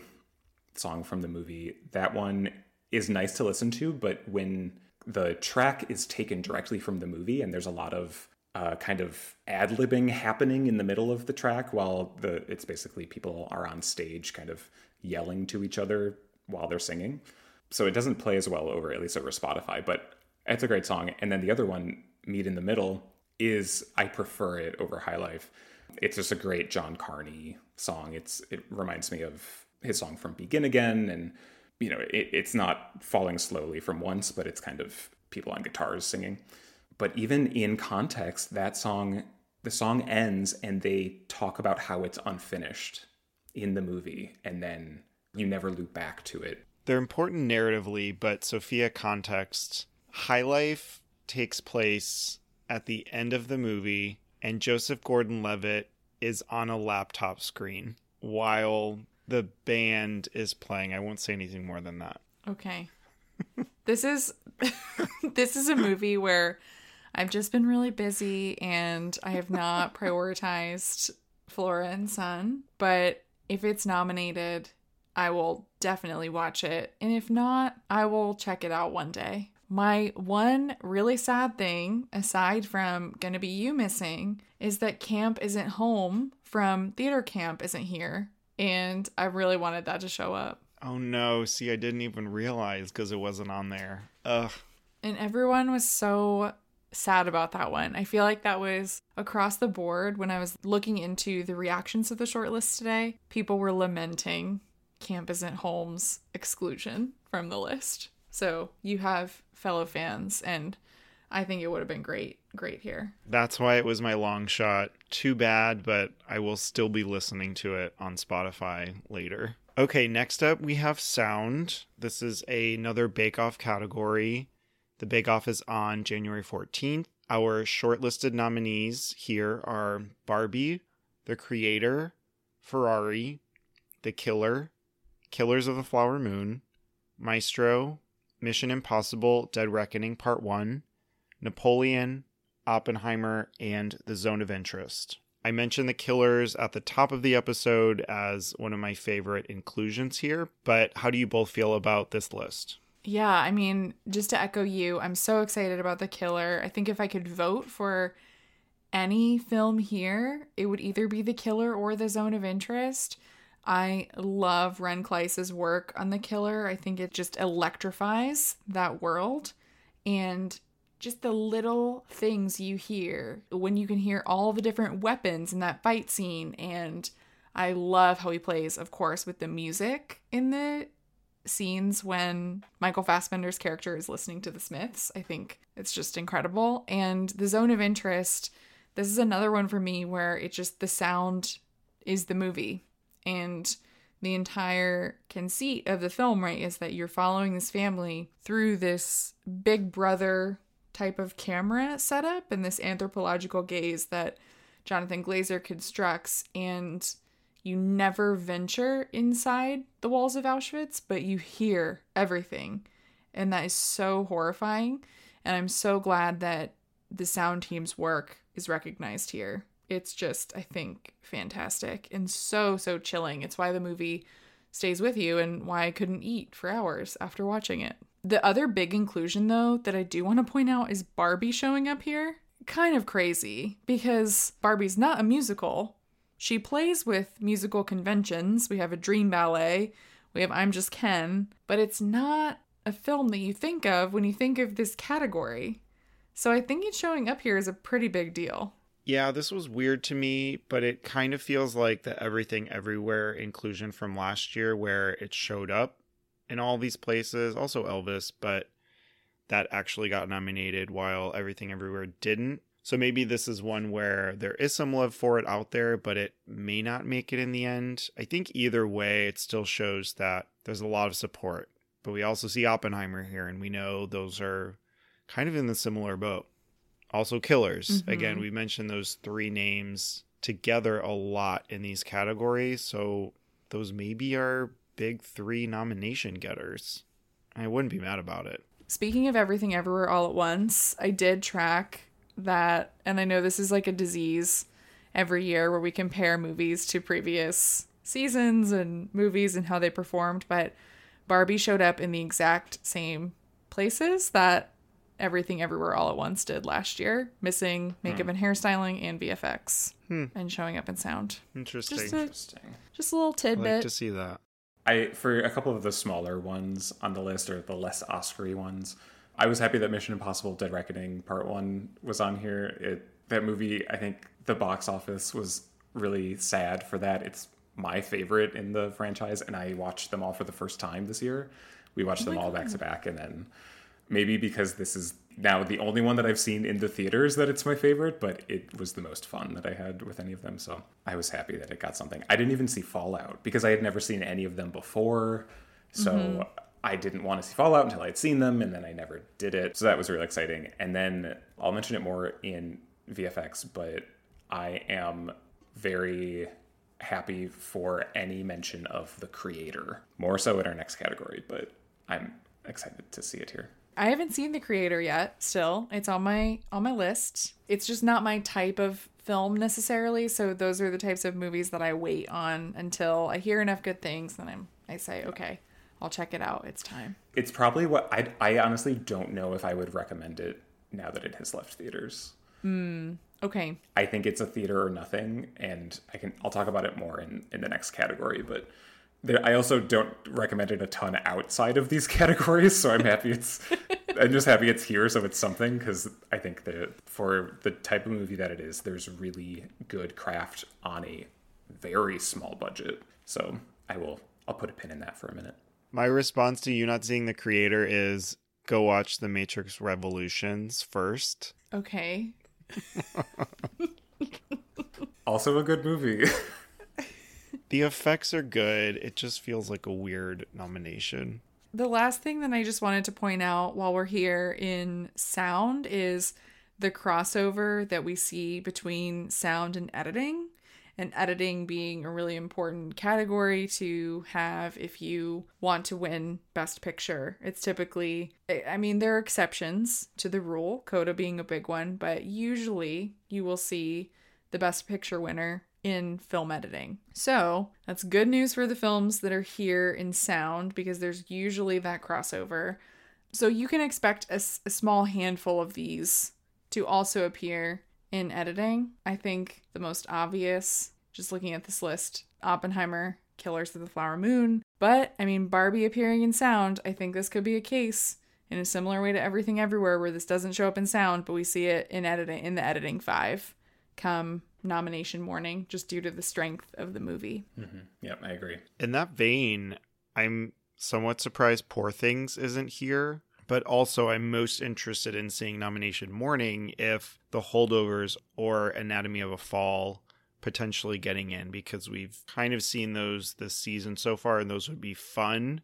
song from the movie, that one is nice to listen to. But when the track is taken directly from the movie, and there's a lot of uh, kind of ad libbing happening in the middle of the track, while the it's basically people are on stage, kind of yelling to each other while they're singing. So it doesn't play as well over, at least over Spotify. But it's a great song. And then the other one, Meet in the Middle, is I prefer it over High Life. It's just a great John Carney song. It's it reminds me of his song from Begin Again, and you know it, it's not falling slowly from once, but it's kind of people on guitars singing. But even in context, that song, the song ends, and they talk about how it's unfinished in the movie, and then you never loop back to it. They're important narratively, but Sophia context. High Life takes place at the end of the movie, and Joseph Gordon Levitt is on a laptop screen while the band is playing. I won't say anything more than that. Okay. this is this is a movie where I've just been really busy and I have not prioritized Flora and Son, but if it's nominated, I will definitely watch it. And if not, I will check it out one day. My one really sad thing, aside from gonna be you missing, is that camp isn't home from theater camp isn't here. And I really wanted that to show up. Oh no, see, I didn't even realize because it wasn't on there. Ugh. And everyone was so sad about that one. I feel like that was across the board when I was looking into the reactions of the shortlist today. People were lamenting Camp Isn't Home's exclusion from the list. So you have fellow fans, and I think it would have been great, great here. That's why it was my long shot. Too bad, but I will still be listening to it on Spotify later. Okay, next up we have sound. This is another Bake Off category. The Bake Off is on January 14th. Our shortlisted nominees here are Barbie, The Creator, Ferrari, The Killer, Killers of the Flower Moon, Maestro, Mission Impossible Dead Reckoning Part 1, Napoleon, Oppenheimer, and The Zone of Interest. I mentioned the killers at the top of the episode as one of my favorite inclusions here, but how do you both feel about this list? Yeah, I mean, just to echo you, I'm so excited about The Killer. I think if I could vote for any film here, it would either be The Killer or The Zone of Interest. I love Ren Klyce's work on The Killer. I think it just electrifies that world. And just the little things you hear when you can hear all the different weapons in that fight scene. And I love how he plays, of course, with the music in the scenes when Michael Fassbender's character is listening to the Smiths. I think it's just incredible. And the zone of interest, this is another one for me where it just the sound is the movie. And the entire conceit of the film, right, is that you're following this family through this big brother type of camera setup and this anthropological gaze that Jonathan Glazer constructs. And you never venture inside the walls of Auschwitz, but you hear everything. And that is so horrifying. And I'm so glad that the sound team's work is recognized here. It's just, I think, fantastic and so, so chilling. It's why the movie stays with you and why I couldn't eat for hours after watching it. The other big inclusion, though, that I do want to point out is Barbie showing up here. Kind of crazy because Barbie's not a musical, she plays with musical conventions. We have a dream ballet, we have I'm Just Ken, but it's not a film that you think of when you think of this category. So I think it showing up here is a pretty big deal. Yeah, this was weird to me, but it kind of feels like the Everything Everywhere inclusion from last year where it showed up in all these places, also Elvis, but that actually got nominated while Everything Everywhere didn't. So maybe this is one where there is some love for it out there, but it may not make it in the end. I think either way, it still shows that there's a lot of support. But we also see Oppenheimer here, and we know those are kind of in the similar boat. Also, Killers. Mm-hmm. Again, we mentioned those three names together a lot in these categories. So those maybe are big three nomination getters. I wouldn't be mad about it. Speaking of everything everywhere all at once, I did track that, and I know this is like a disease every year where we compare movies to previous seasons and movies and how they performed, but Barbie showed up in the exact same places that Everything Everywhere All at Once did last year, missing makeup hmm. and hairstyling and VFX, hmm. and showing up in sound. Interesting. Just a, Interesting. Just a little tidbit. I'd like to see that. I for a couple of the smaller ones on the list or the less Oscary ones, I was happy that Mission Impossible: Dead Reckoning Part One was on here. It that movie, I think the box office was really sad for that. It's my favorite in the franchise, and I watched them all for the first time this year. We watched oh them all God. back to back, and then maybe because this is now the only one that I've seen in the theaters that it's my favorite, but it was the most fun that I had with any of them. So I was happy that it got something. I didn't even see Fallout because I had never seen any of them before. So mm-hmm. I didn't want to see Fallout until I'd seen them, and then I never did it. So that was really exciting. And then I'll mention it more in VFX, but I am very happy for any mention of the creator, more so in our next category, but I'm excited to see it here. I haven't seen the creator yet still. It's on my on my list. It's just not my type of film necessarily, so those are the types of movies that I wait on until I hear enough good things then I'm I say, okay, I'll check it out. It's time. It's probably what I I honestly don't know if I would recommend it now that it has left theaters. Hmm. Okay. I think it's a theater or nothing, and I can I'll talk about it more in in the next category, but. There, I also don't recommend it a ton outside of these categories, so I'm happy it's. I'm just happy it's here, so it's something because I think that for the type of movie that it is, there's really good craft on a very small budget. So I will. I'll put a pin in that for a minute. My response to you not seeing the creator is go watch The Matrix Revolutions first. Okay. also a good movie. the effects are good. It just feels like a weird nomination. The last thing that I just wanted to point out while we're here in sound is the crossover that we see between sound and editing and editing being a really important category to have if you want to win Best Picture. It's typically, I mean, there are exceptions to the rule, Coda being a big one, but usually you will see the Best Picture winner in film editing. So that's good news for the films that are here in sound because there's usually that crossover. So you can expect a, a small handful of these to also appear in editing. I think the most obvious, just looking at this list, Oppenheimer, Killers of the Flower Moon. But, I mean, Barbie appearing in sound, I think this could be a case in a similar way to Everything Everywhere, where this doesn't show up in sound, but we see it in editing in the editing five come nomination morning, just due to the strength of the movie. Mm-hmm. Yep, I agree. In that vein, I'm somewhat surprised Poor Things isn't here. But also, I'm most interested in seeing nomination morning if The Holdovers or Anatomy of a Fall potentially getting in because we've kind of seen those this season so far, and those would be fun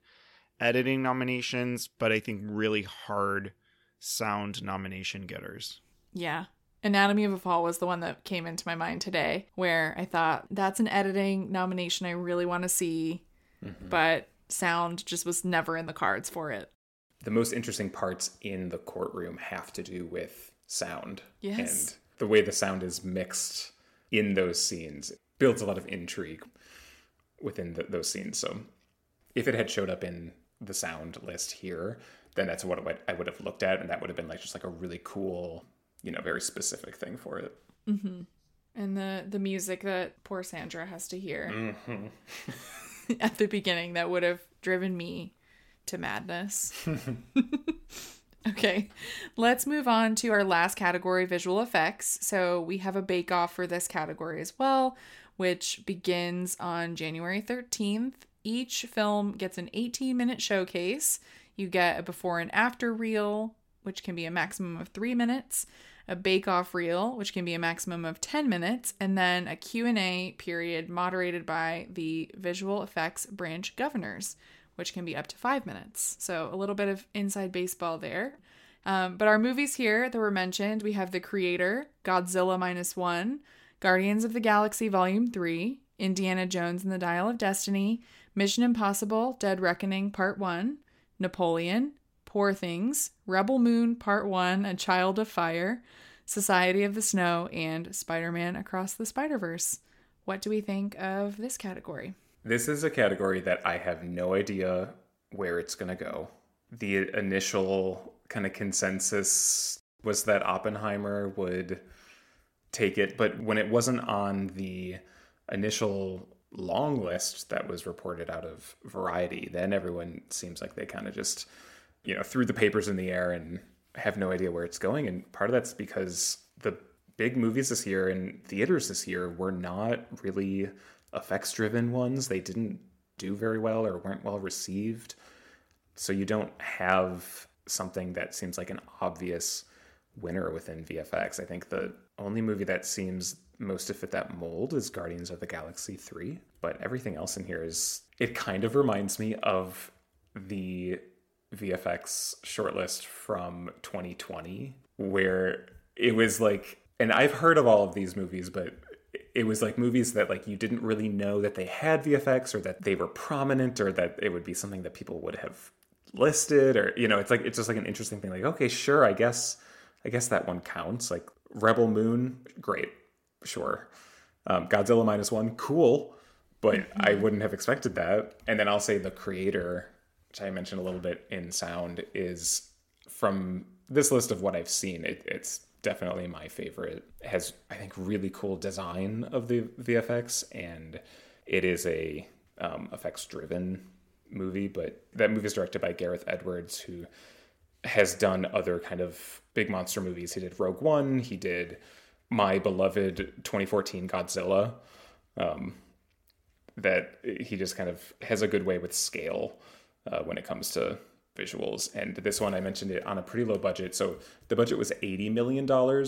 editing nominations, but I think really hard sound nomination getters. Yeah. Anatomy of a Fall was the one that came into my mind today, where I thought that's an editing nomination I really want to see, mm-hmm. but sound just was never in the cards for it. The most interesting parts in the courtroom have to do with sound. Yes. And the way the sound is mixed in those scenes builds a lot of intrigue within the, those scenes. So if it had showed up in the sound list here, then that's what I would have looked at, and that would have been like just like a really cool, you know, very specific thing for it. Mm-hmm. And the the music that poor Sandra has to hear mm-hmm. at the beginning that would have driven me to madness. okay, let's move on to our last category, visual effects. So we have a bake off for this category as well, which begins on January 13th each film gets an 18 minute showcase. You get a before and after reel, which can be a maximum of 3 minutes, a bake off reel, which can be a maximum of 10 minutes, and then a Q&A period moderated by the visual effects branch governors, which can be up to 5 minutes. So a little bit of inside baseball there. Um, but our movies here that were mentioned, we have The Creator, Godzilla Minus One, Guardians of the Galaxy Volume 3, Indiana Jones and the Dial of Destiny, Mission Impossible Dead Reckoning Part 1, Napoleon, Poor Things, Rebel Moon Part 1, A Child of Fire, Society of the Snow, and Spider Man Across the Spider Verse. What do we think of this category? This is a category that I have no idea where it's going to go. The initial kind of consensus was that Oppenheimer would take it, but when it wasn't on the initial long list that was reported out of Variety, then everyone seems like they kind of just, you know, threw the papers in the air and have no idea where it's going. And part of that's because the big movies this year and theaters this year were not really effects driven ones. They didn't do very well or weren't well received. So you don't have something that seems like an obvious winner within VFX. I think the only movie that seems most to fit that mold is Guardians of the Galaxy 3, but everything else in here is it kind of reminds me of the VFX shortlist from 2020 where it was like and I've heard of all of these movies but it was like movies that like you didn't really know that they had VFX or that they were prominent or that it would be something that people would have listed or you know it's like it's just like an interesting thing like okay sure I guess I guess that one counts like Rebel Moon great sure. Um, Godzilla minus one, cool, but mm-hmm. I wouldn't have expected that. And then I'll say the creator, which I mentioned a little bit in sound, is from this list of what I've seen. It, it's definitely my favorite. It has I think really cool design of the VFX, and it is a um, effects driven movie. But that movie is directed by Gareth Edwards, who has done other kind of big monster movies. He did Rogue One. He did my beloved 2014 Godzilla. Um, that he just kind of has a good way with scale uh, when it comes to visuals. And this one, I mentioned it on a pretty low budget. So the budget was $80 million,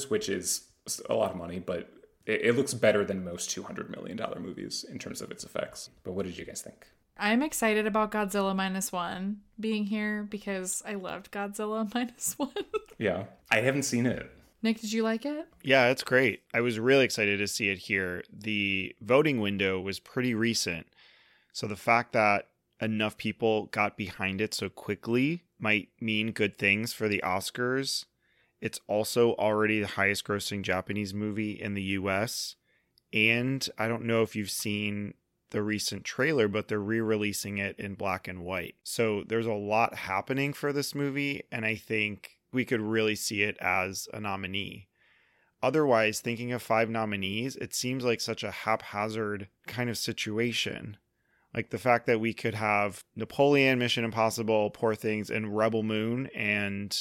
which is a lot of money, but it, it looks better than most $200 million movies in terms of its effects. But what did you guys think? I'm excited about Godzilla minus one being here because I loved Godzilla minus one. yeah, I haven't seen it. Nick, did you like it? Yeah, it's great. I was really excited to see it here. The voting window was pretty recent. So the fact that enough people got behind it so quickly might mean good things for the Oscars. It's also already the highest grossing Japanese movie in the US. And I don't know if you've seen the recent trailer, but they're re releasing it in black and white. So there's a lot happening for this movie. And I think we could really see it as a nominee. Otherwise, thinking of five nominees, it seems like such a haphazard kind of situation. Like the fact that we could have Napoleon, Mission Impossible, Poor Things, and Rebel Moon and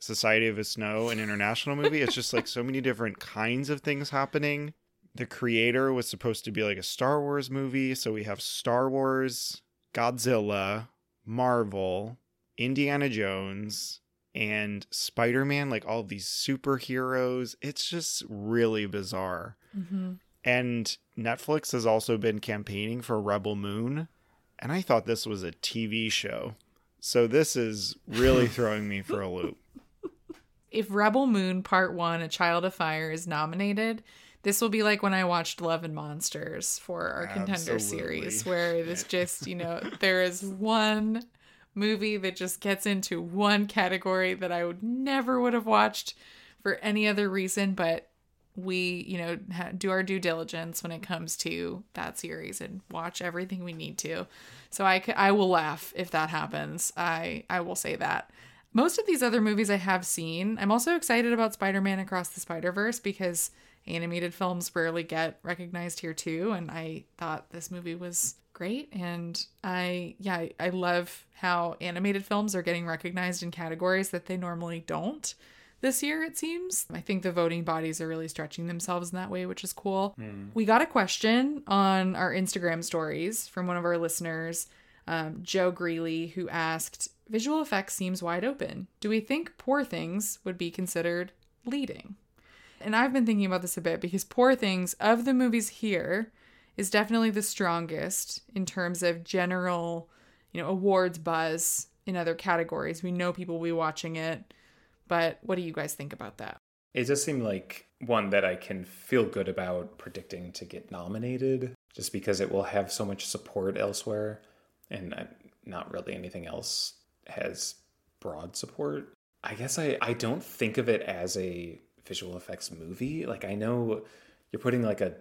Society of the Snow, an international movie. it's just like so many different kinds of things happening. The creator was supposed to be like a Star Wars movie. So we have Star Wars, Godzilla, Marvel, Indiana Jones, and Spider Man, like all of these superheroes. It's just really bizarre. Mm-hmm. And Netflix has also been campaigning for Rebel Moon. And I thought this was a TV show. So this is really throwing me for a loop. If Rebel Moon Part 1, A Child of Fire, is nominated, this will be like when I watched Love and Monsters for our contender Absolutely. series, where it's just, you know, there is one movie that just gets into one category that I would never would have watched for any other reason, but we, you know, ha- do our due diligence when it comes to that series and watch everything we need to. So I, c- I will laugh if that happens. I, I will say that. Most of these other movies I have seen. I'm also excited about Spider Man Across the Spider Verse because animated films rarely get recognized here too. And I thought this movie was great. And I, yeah, I- I love how animated films are getting recognized in categories that they normally don't this year, it seems. I think the voting bodies are really stretching themselves in that way, which is cool. We got a question on our Instagram stories from one of our listeners, um, Joe Greeley, who asked Visual effects seems wide open. Do we think Poor Things would be considered leading? And I've been thinking about this a bit because Poor Things, of the movies here, is definitely the strongest in terms of general, you know, awards buzz in other categories. We know people will be watching it. But what do you guys think about that? It does seem like one that I can feel good about predicting to get nominated just because it will have so much support elsewhere and not really anything else has broad support. I guess I, I don't think of it as a visual effects movie. Like I know you're putting like a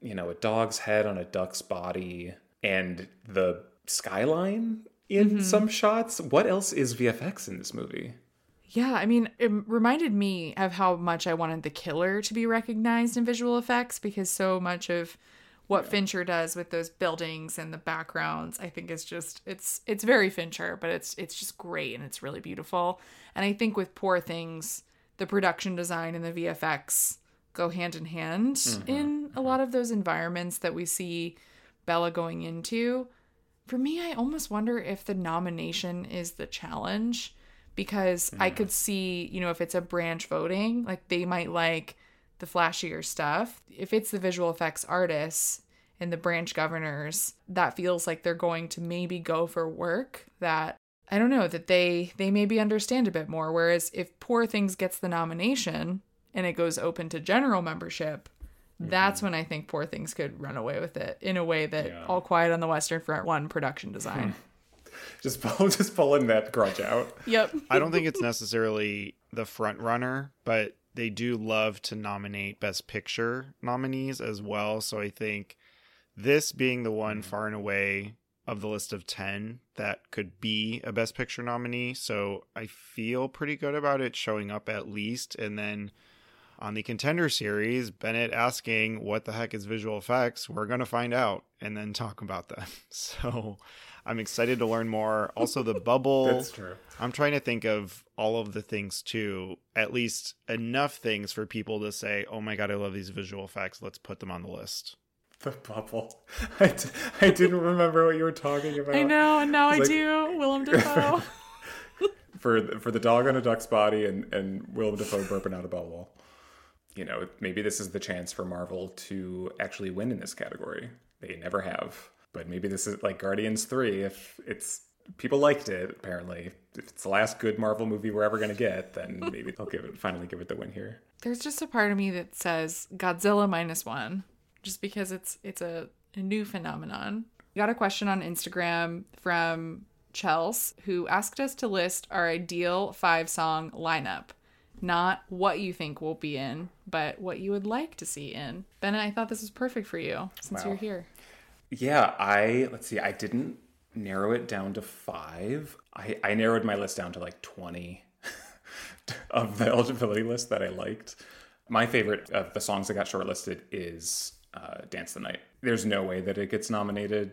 you know a dog's head on a duck's body and the skyline in mm-hmm. some shots. What else is VFX in this movie? Yeah, I mean, it reminded me of how much I wanted the killer to be recognized in visual effects because so much of what Fincher does with those buildings and the backgrounds, I think is just it's it's very Fincher, but it's it's just great and it's really beautiful. And I think with Poor Things, the production design and the VFX go hand in hand mm-hmm. in a mm-hmm. lot of those environments that we see Bella going into. For me, I almost wonder if the nomination is the challenge because I mm. could see, you know, if it's a branch voting, like they might like the flashier stuff. If it's the visual effects artists and the branch governors, that feels like they're going to maybe go for work that I don't know that they they maybe understand a bit more whereas if Poor Things gets the nomination and it goes open to general membership, that's mm-hmm. when I think Poor Things could run away with it in a way that Yeah. All Quiet on the Western Front one production design. Just pull, just pulling that grudge out. yep. I don't think it's necessarily the front runner, but they do love to nominate Best Picture nominees as well. So I think this being the one mm. far and away of the list of 10 that could be a Best Picture nominee. So I feel pretty good about it showing up at least. And then on the contender series, Bennett asking, What the heck is visual effects? We're going to find out and then talk about them. So I'm excited to learn more. Also, the bubble. That's true. I'm trying to think of all of the things too, at least enough things for people to say, "Oh my god, I love these visual effects. Let's put them on the list." The bubble. I, d- I didn't remember what you were talking about. I know, and now I It's like- do. Willem Dafoe. For for the dog on a duck's body and and Willem Dafoe burping out a bubble. You know, maybe this is the chance for Marvel to actually win in this category. They never have, but maybe this is like Guardians Three. If it's people liked it, apparently, if it's the last good Marvel movie we're ever gonna get, then maybe they'll give it finally give it the win here. There's just a part of me that says Godzilla minus one, just because it's it's a, a new phenomenon. We got a question on Instagram from Chels who asked us to list our ideal five song lineup. Not what you think will be in, but what you would like to see in. Bennett, I thought this was perfect for you since Wow. you're here. Yeah, I let's see. I didn't narrow it down to five. I I narrowed my list down to like twenty of the eligibility list that I liked. My favorite of the songs that got shortlisted is uh, "Dance the Night." There's no way that it gets nominated,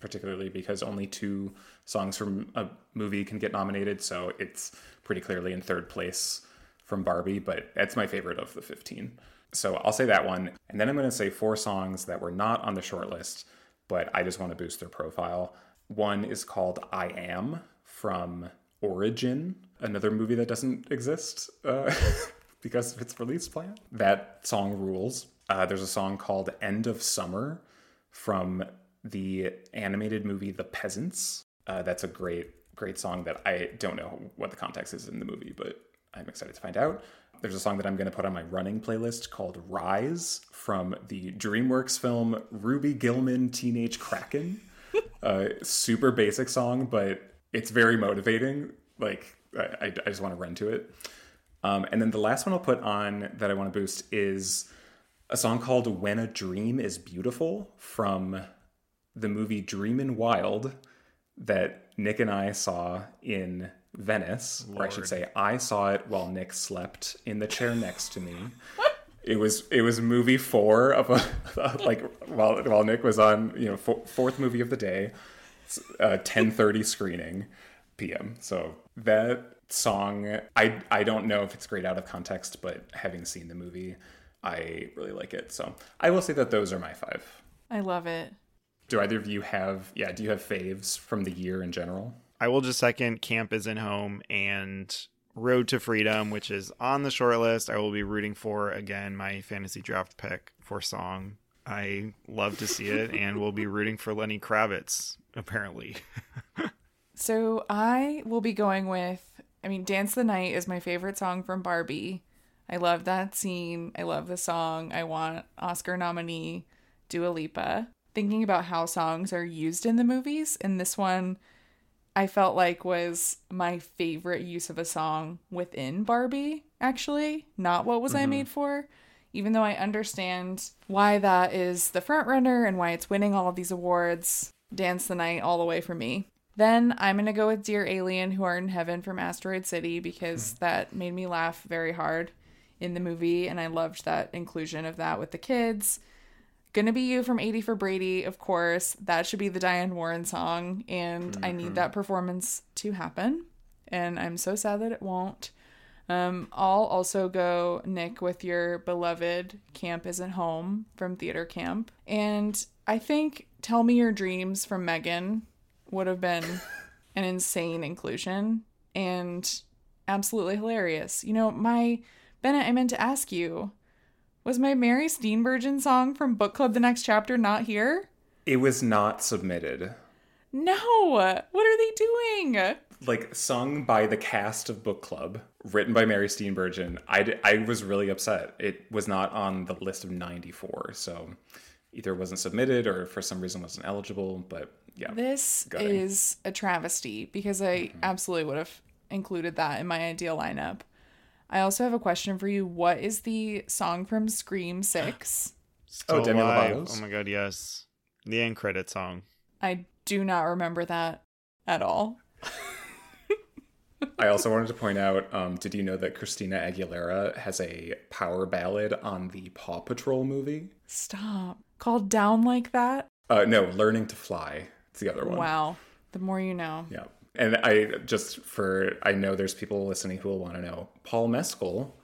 particularly because only two songs from a movie can get nominated. So it's pretty clearly in third place from Barbie, but that's my favorite of the 15. So I'll say that one. And then I'm going to say four songs that were not on the short list, but I just want to boost their profile. One is called I Am from Origin, another movie that doesn't exist uh, because of its release plan. That song rules. Uh, there's a song called End of Summer from the animated movie The Peasants. Uh, that's a great, great song that I don't know what the context is in the movie, but I'm excited to find out. There's a song that I'm going to put on my running playlist called Rise from the DreamWorks film Ruby Gillman Teenage Kraken. uh, super basic song, but it's very motivating. Like, I, I just want to run to it. Um, and then the last one I'll put on that I want to boost is a song called When a Dream is Beautiful from the movie Dreamin' Wild that Nick and I saw in Venice, Lord. or I should say, I saw it while Nick slept in the chair next to me. it was it was movie four of a like while while Nick was on you know fourth movie of the day, uh, ten thirty screening p.m. So that song, I I don't know if it's great out of context, but having seen the movie, I really like it. So I will say that those are my five. I love it. Do either of you have yeah? Do you have faves from the year in general? I will just second Camp Isn't Home and Road to Freedom, which is on the short list. I will be rooting for again my fantasy draft pick for song. I love to see it, and we'll be rooting for Lenny Kravitz apparently. so I will be going with. I mean, Dance the Night is my favorite song from Barbie. I love that scene. I love the song. I want Oscar nominee Dua Lipa. Thinking about how songs are used in the movies, and this one I felt like was my favorite use of a song within Barbie, actually, not what was mm-hmm. I made for. Even though I understand why that is the front runner and why it's winning all of these awards, Dance the Night all the way for me. Then I'm going to go with Dear Alien Who Art in Heaven from Asteroid City because mm. that made me laugh very hard in the movie and I loved that inclusion of that with the kids. Gonna Be You from 80 for Brady, of course. That should be the Diane Warren song, and mm-hmm. I need mm-hmm. that performance to happen. And I'm so sad that it won't. Um, I'll also go, Nick, with your beloved Camp Isn't Home from Theater Camp. And I think Tell Me Your Dreams from Megan would have been an insane inclusion and absolutely hilarious. You know, my Bennett, I meant to ask you was my Mary Steenburgen song from Book Club The Next Chapter not here? It was not submitted. No! What are they doing? Like, sung by the cast of Book Club, written by Mary Steenburgen. I, I was really upset. It was not on the list of 94, so either it wasn't submitted or for some reason wasn't eligible, but yeah. This is a travesty because I mm-hmm. absolutely would have included that in my ideal lineup. I also have a question for you. What is the song from Scream 6? oh, Demi Lovato's. Oh my god, yes. The end credit song. I do not remember that at all. I also wanted to point out um, did you know that Christina Aguilera has a power ballad on the Paw Patrol movie? Stop. Called Down Like That? Uh, no, Learning to Fly. It's the other one. Wow. The more you know. Yeah and I just for I know there's people listening who will want to know. Paul Mescal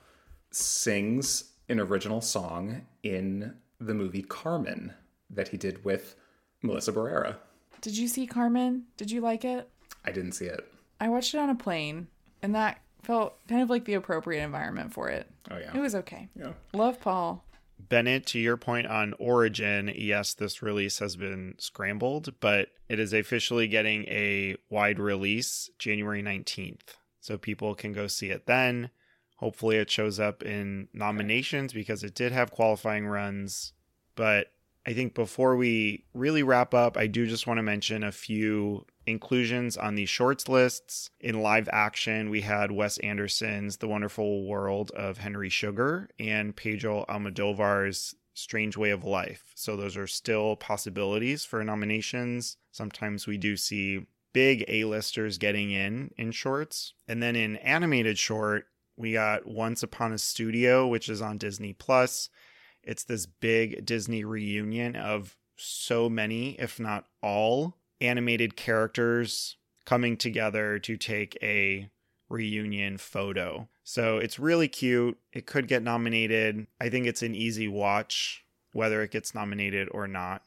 sings an original song in the movie Carmen that he did with Melissa Barrera. Did you see Carmen? Did you like it? I didn't see it. I watched it on a plane, and that felt kind of like the appropriate environment for it. Oh yeah. It was okay. Yeah. Love Paul. Bennett, to your point on Origin, yes, this release has been scrambled, but it is officially getting a wide release January 19th. So people can go see it then. Hopefully, it shows up in nominations because it did have qualifying runs. But I think before we really wrap up, I do just want to mention a few inclusions on the shorts lists. In live action, we had Wes Anderson's The Wonderful World of Henry Sugar and Pedro Almodovar's Strange Way of Life. So those are still possibilities for nominations. Sometimes we do see big A-listers getting in in shorts. And then in animated short, we got Once Upon a Studio, which is on Disney Plus. It's this big Disney reunion of so many, if not all, animated characters coming together to take a reunion photo. So it's really cute. It could get nominated. I think it's an easy watch, whether it gets nominated or not.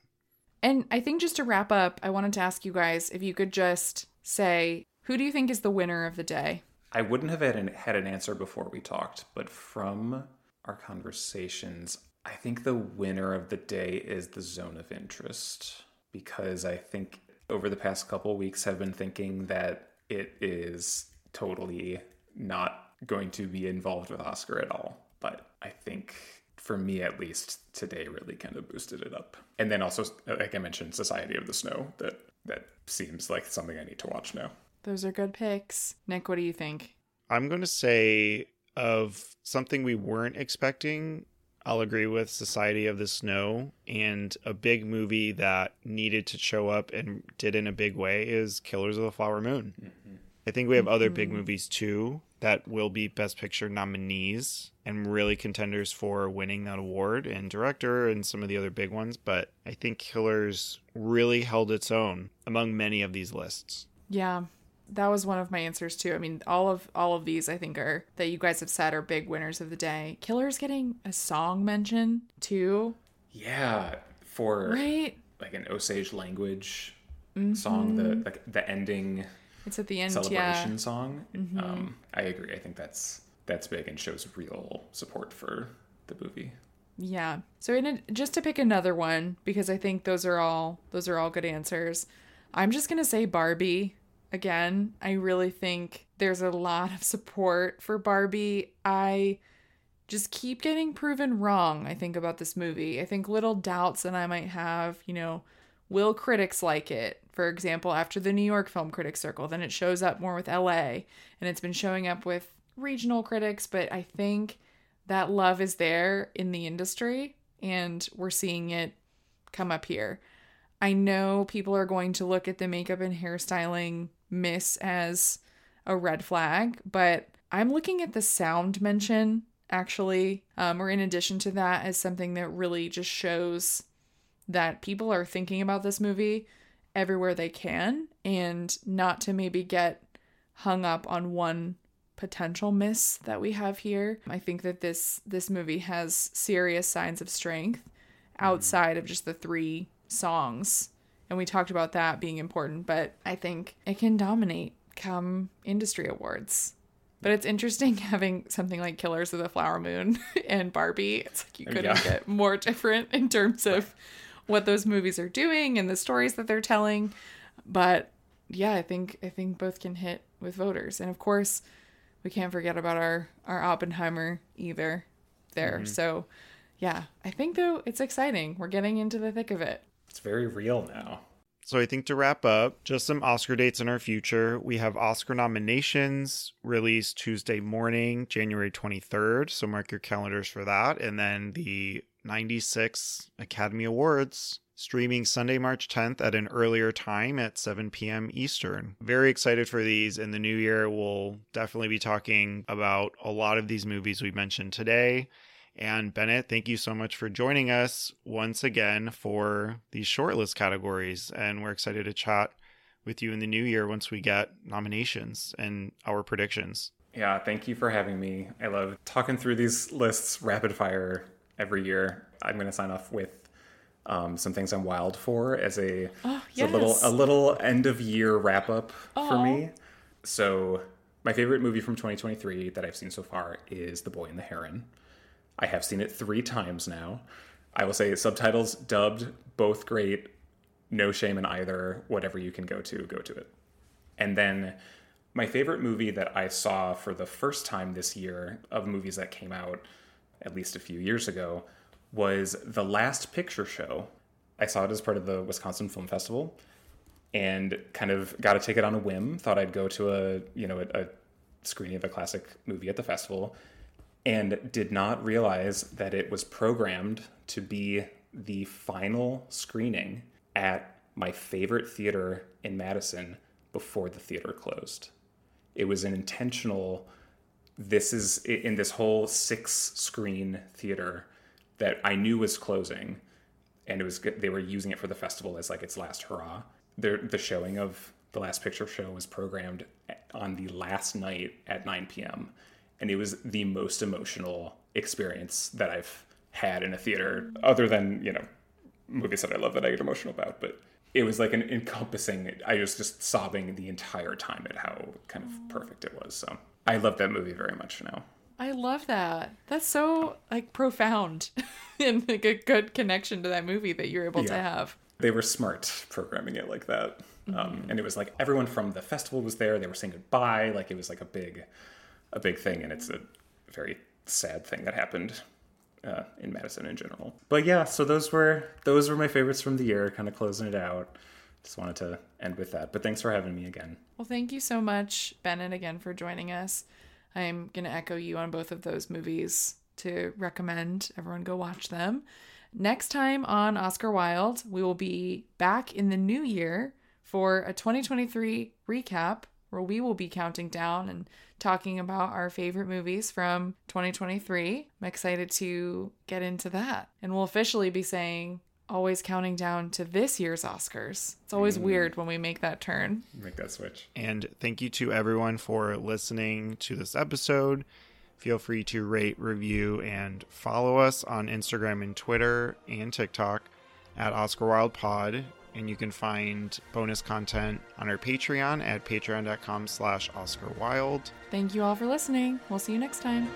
And I think just to wrap up, I wanted to ask you guys if you could just say who do you think is the winner of the day? I wouldn't have had an, had an answer before we talked, but from our conversations, I think the winner of the day is the zone of interest because I think over the past couple weeks have been thinking that it is totally not going to be involved with Oscar at all. But I think for me at least today really kind of boosted it up. And then also like I mentioned Society of the Snow that that seems like something I need to watch now. Those are good picks. Nick, what do you think? I'm going to say of something we weren't expecting, I'll agree with Society of the Snow. And a big movie that needed to show up and did in a big way is Killers of the Flower Moon. Mm-hmm. I think we have mm-hmm. other big mm-hmm. movies too that will be Best Picture nominees and really contenders for winning that award and director and some of the other big ones. But I think Killers really held its own among many of these lists. Yeah, that was one of my answers too. I mean, all of all of these I think are that you guys have said are big winners of the day. Killer's getting a song mention too. Yeah, for right like an Osage language mm-hmm. song, the like the ending. It's at the end celebration yeah. song. Mm-hmm. Um, I agree. I think that's that's big and shows real support for the movie. Yeah. So in a, just to pick another one because I think those are all those are all good answers. I'm just gonna say Barbie again. I really think there's a lot of support for Barbie. I just keep getting proven wrong, I think, about this movie. I think little doubts that I might have, you know, will critics like it? For example, after the New York Film Critics Circle, then it shows up more with LA and it's been showing up with regional critics, but I think that love is there in the industry and we're seeing it come up here. I know people are going to look at the makeup and hairstyling miss as a red flag, but I'm looking at the sound mention actually, um, or in addition to that, as something that really just shows that people are thinking about this movie everywhere they can and not to maybe get hung up on one potential miss that we have here. I think that this this movie has serious signs of strength outside of just the three songs and we talked about that being important, but I think it can dominate come industry awards. But it's interesting having something like Killers of the Flower Moon and Barbie. It's like you couldn't yeah. get more different in terms of what those movies are doing and the stories that they're telling. But yeah, I think I think both can hit with voters. And of course, we can't forget about our our Oppenheimer either there. Mm-hmm. So, yeah, I think though it's exciting. We're getting into the thick of it. It's very real now. So I think to wrap up, just some Oscar dates in our future. We have Oscar nominations released Tuesday morning, January 23rd. So mark your calendars for that. And then the 96 Academy Awards streaming Sunday, March 10th at an earlier time at 7 p.m. Eastern. Very excited for these. In the new year, we'll definitely be talking about a lot of these movies we mentioned today and Bennett, thank you so much for joining us once again for these shortlist categories. And we're excited to chat with you in the new year once we get nominations and our predictions. Yeah, thank you for having me. I love talking through these lists rapid fire every year. I'm going to sign off with um, some things I'm wild for as a, oh, yes. a little a little end of year wrap up for me. So my favorite movie from 2023 that I've seen so far is The Boy and the Heron. I have seen it three times now. I will say subtitles, dubbed, both great. No shame in either. Whatever you can go to, go to it. And then my favorite movie that I saw for the first time this year of movies that came out at least a few years ago was The Last Picture Show. I saw it as part of the Wisconsin Film Festival and kind of got take it on a whim. Thought I'd go to a, you know, a, a screening of a classic movie at the festival and did not realize that it was programmed to be the final screening at my favorite theater in Madison before the theater closed. It was an intentional this is in this whole six screen theater that I knew was closing and it was they were using it for the festival as like its last hurrah. The the showing of the last picture show was programmed eh, on the last night at 9 p.m and it was the most emotional experience that I've had in a theater, other than you know movies that I love that I get emotional about, but it was like an encompassing. I was just sobbing the entire time at how kind of perfect it was. So I love that movie very much now. I love that. That's so like profound and like a good connection to that movie that you're able to have. They were smart programming it like that, um, and it was like everyone from the festival was there. They were saying goodbye. Like it was like a big, a big thing, and it's a very sad thing that happened uh, in Madison in general. But yeah, so those were those were my favorites from the year. Kind of closing it out. Just wanted to end with that. But thanks for having me again. Well, thank you so much, Bennett, again for joining us. I'm to echo you on both of those movies to recommend everyone go watch them. Next time on Oscar Wild, we will be back in the new year for a 2023 recap where we will be counting down and talking about our favorite movies from 2023. I'm excited to get into that. And we'll officially be saying always counting down to this year's Oscars. It's always mm. weird when we make that turn. Make that switch. And thank you to everyone for listening to this episode. Feel free to rate, review, and follow us on Instagram and Twitter and TikTok at Oscar Wild Pod. And you can find bonus content on our Patreon at patreon.com slash Oscar Wild. Thank you all for listening. We'll see you next time.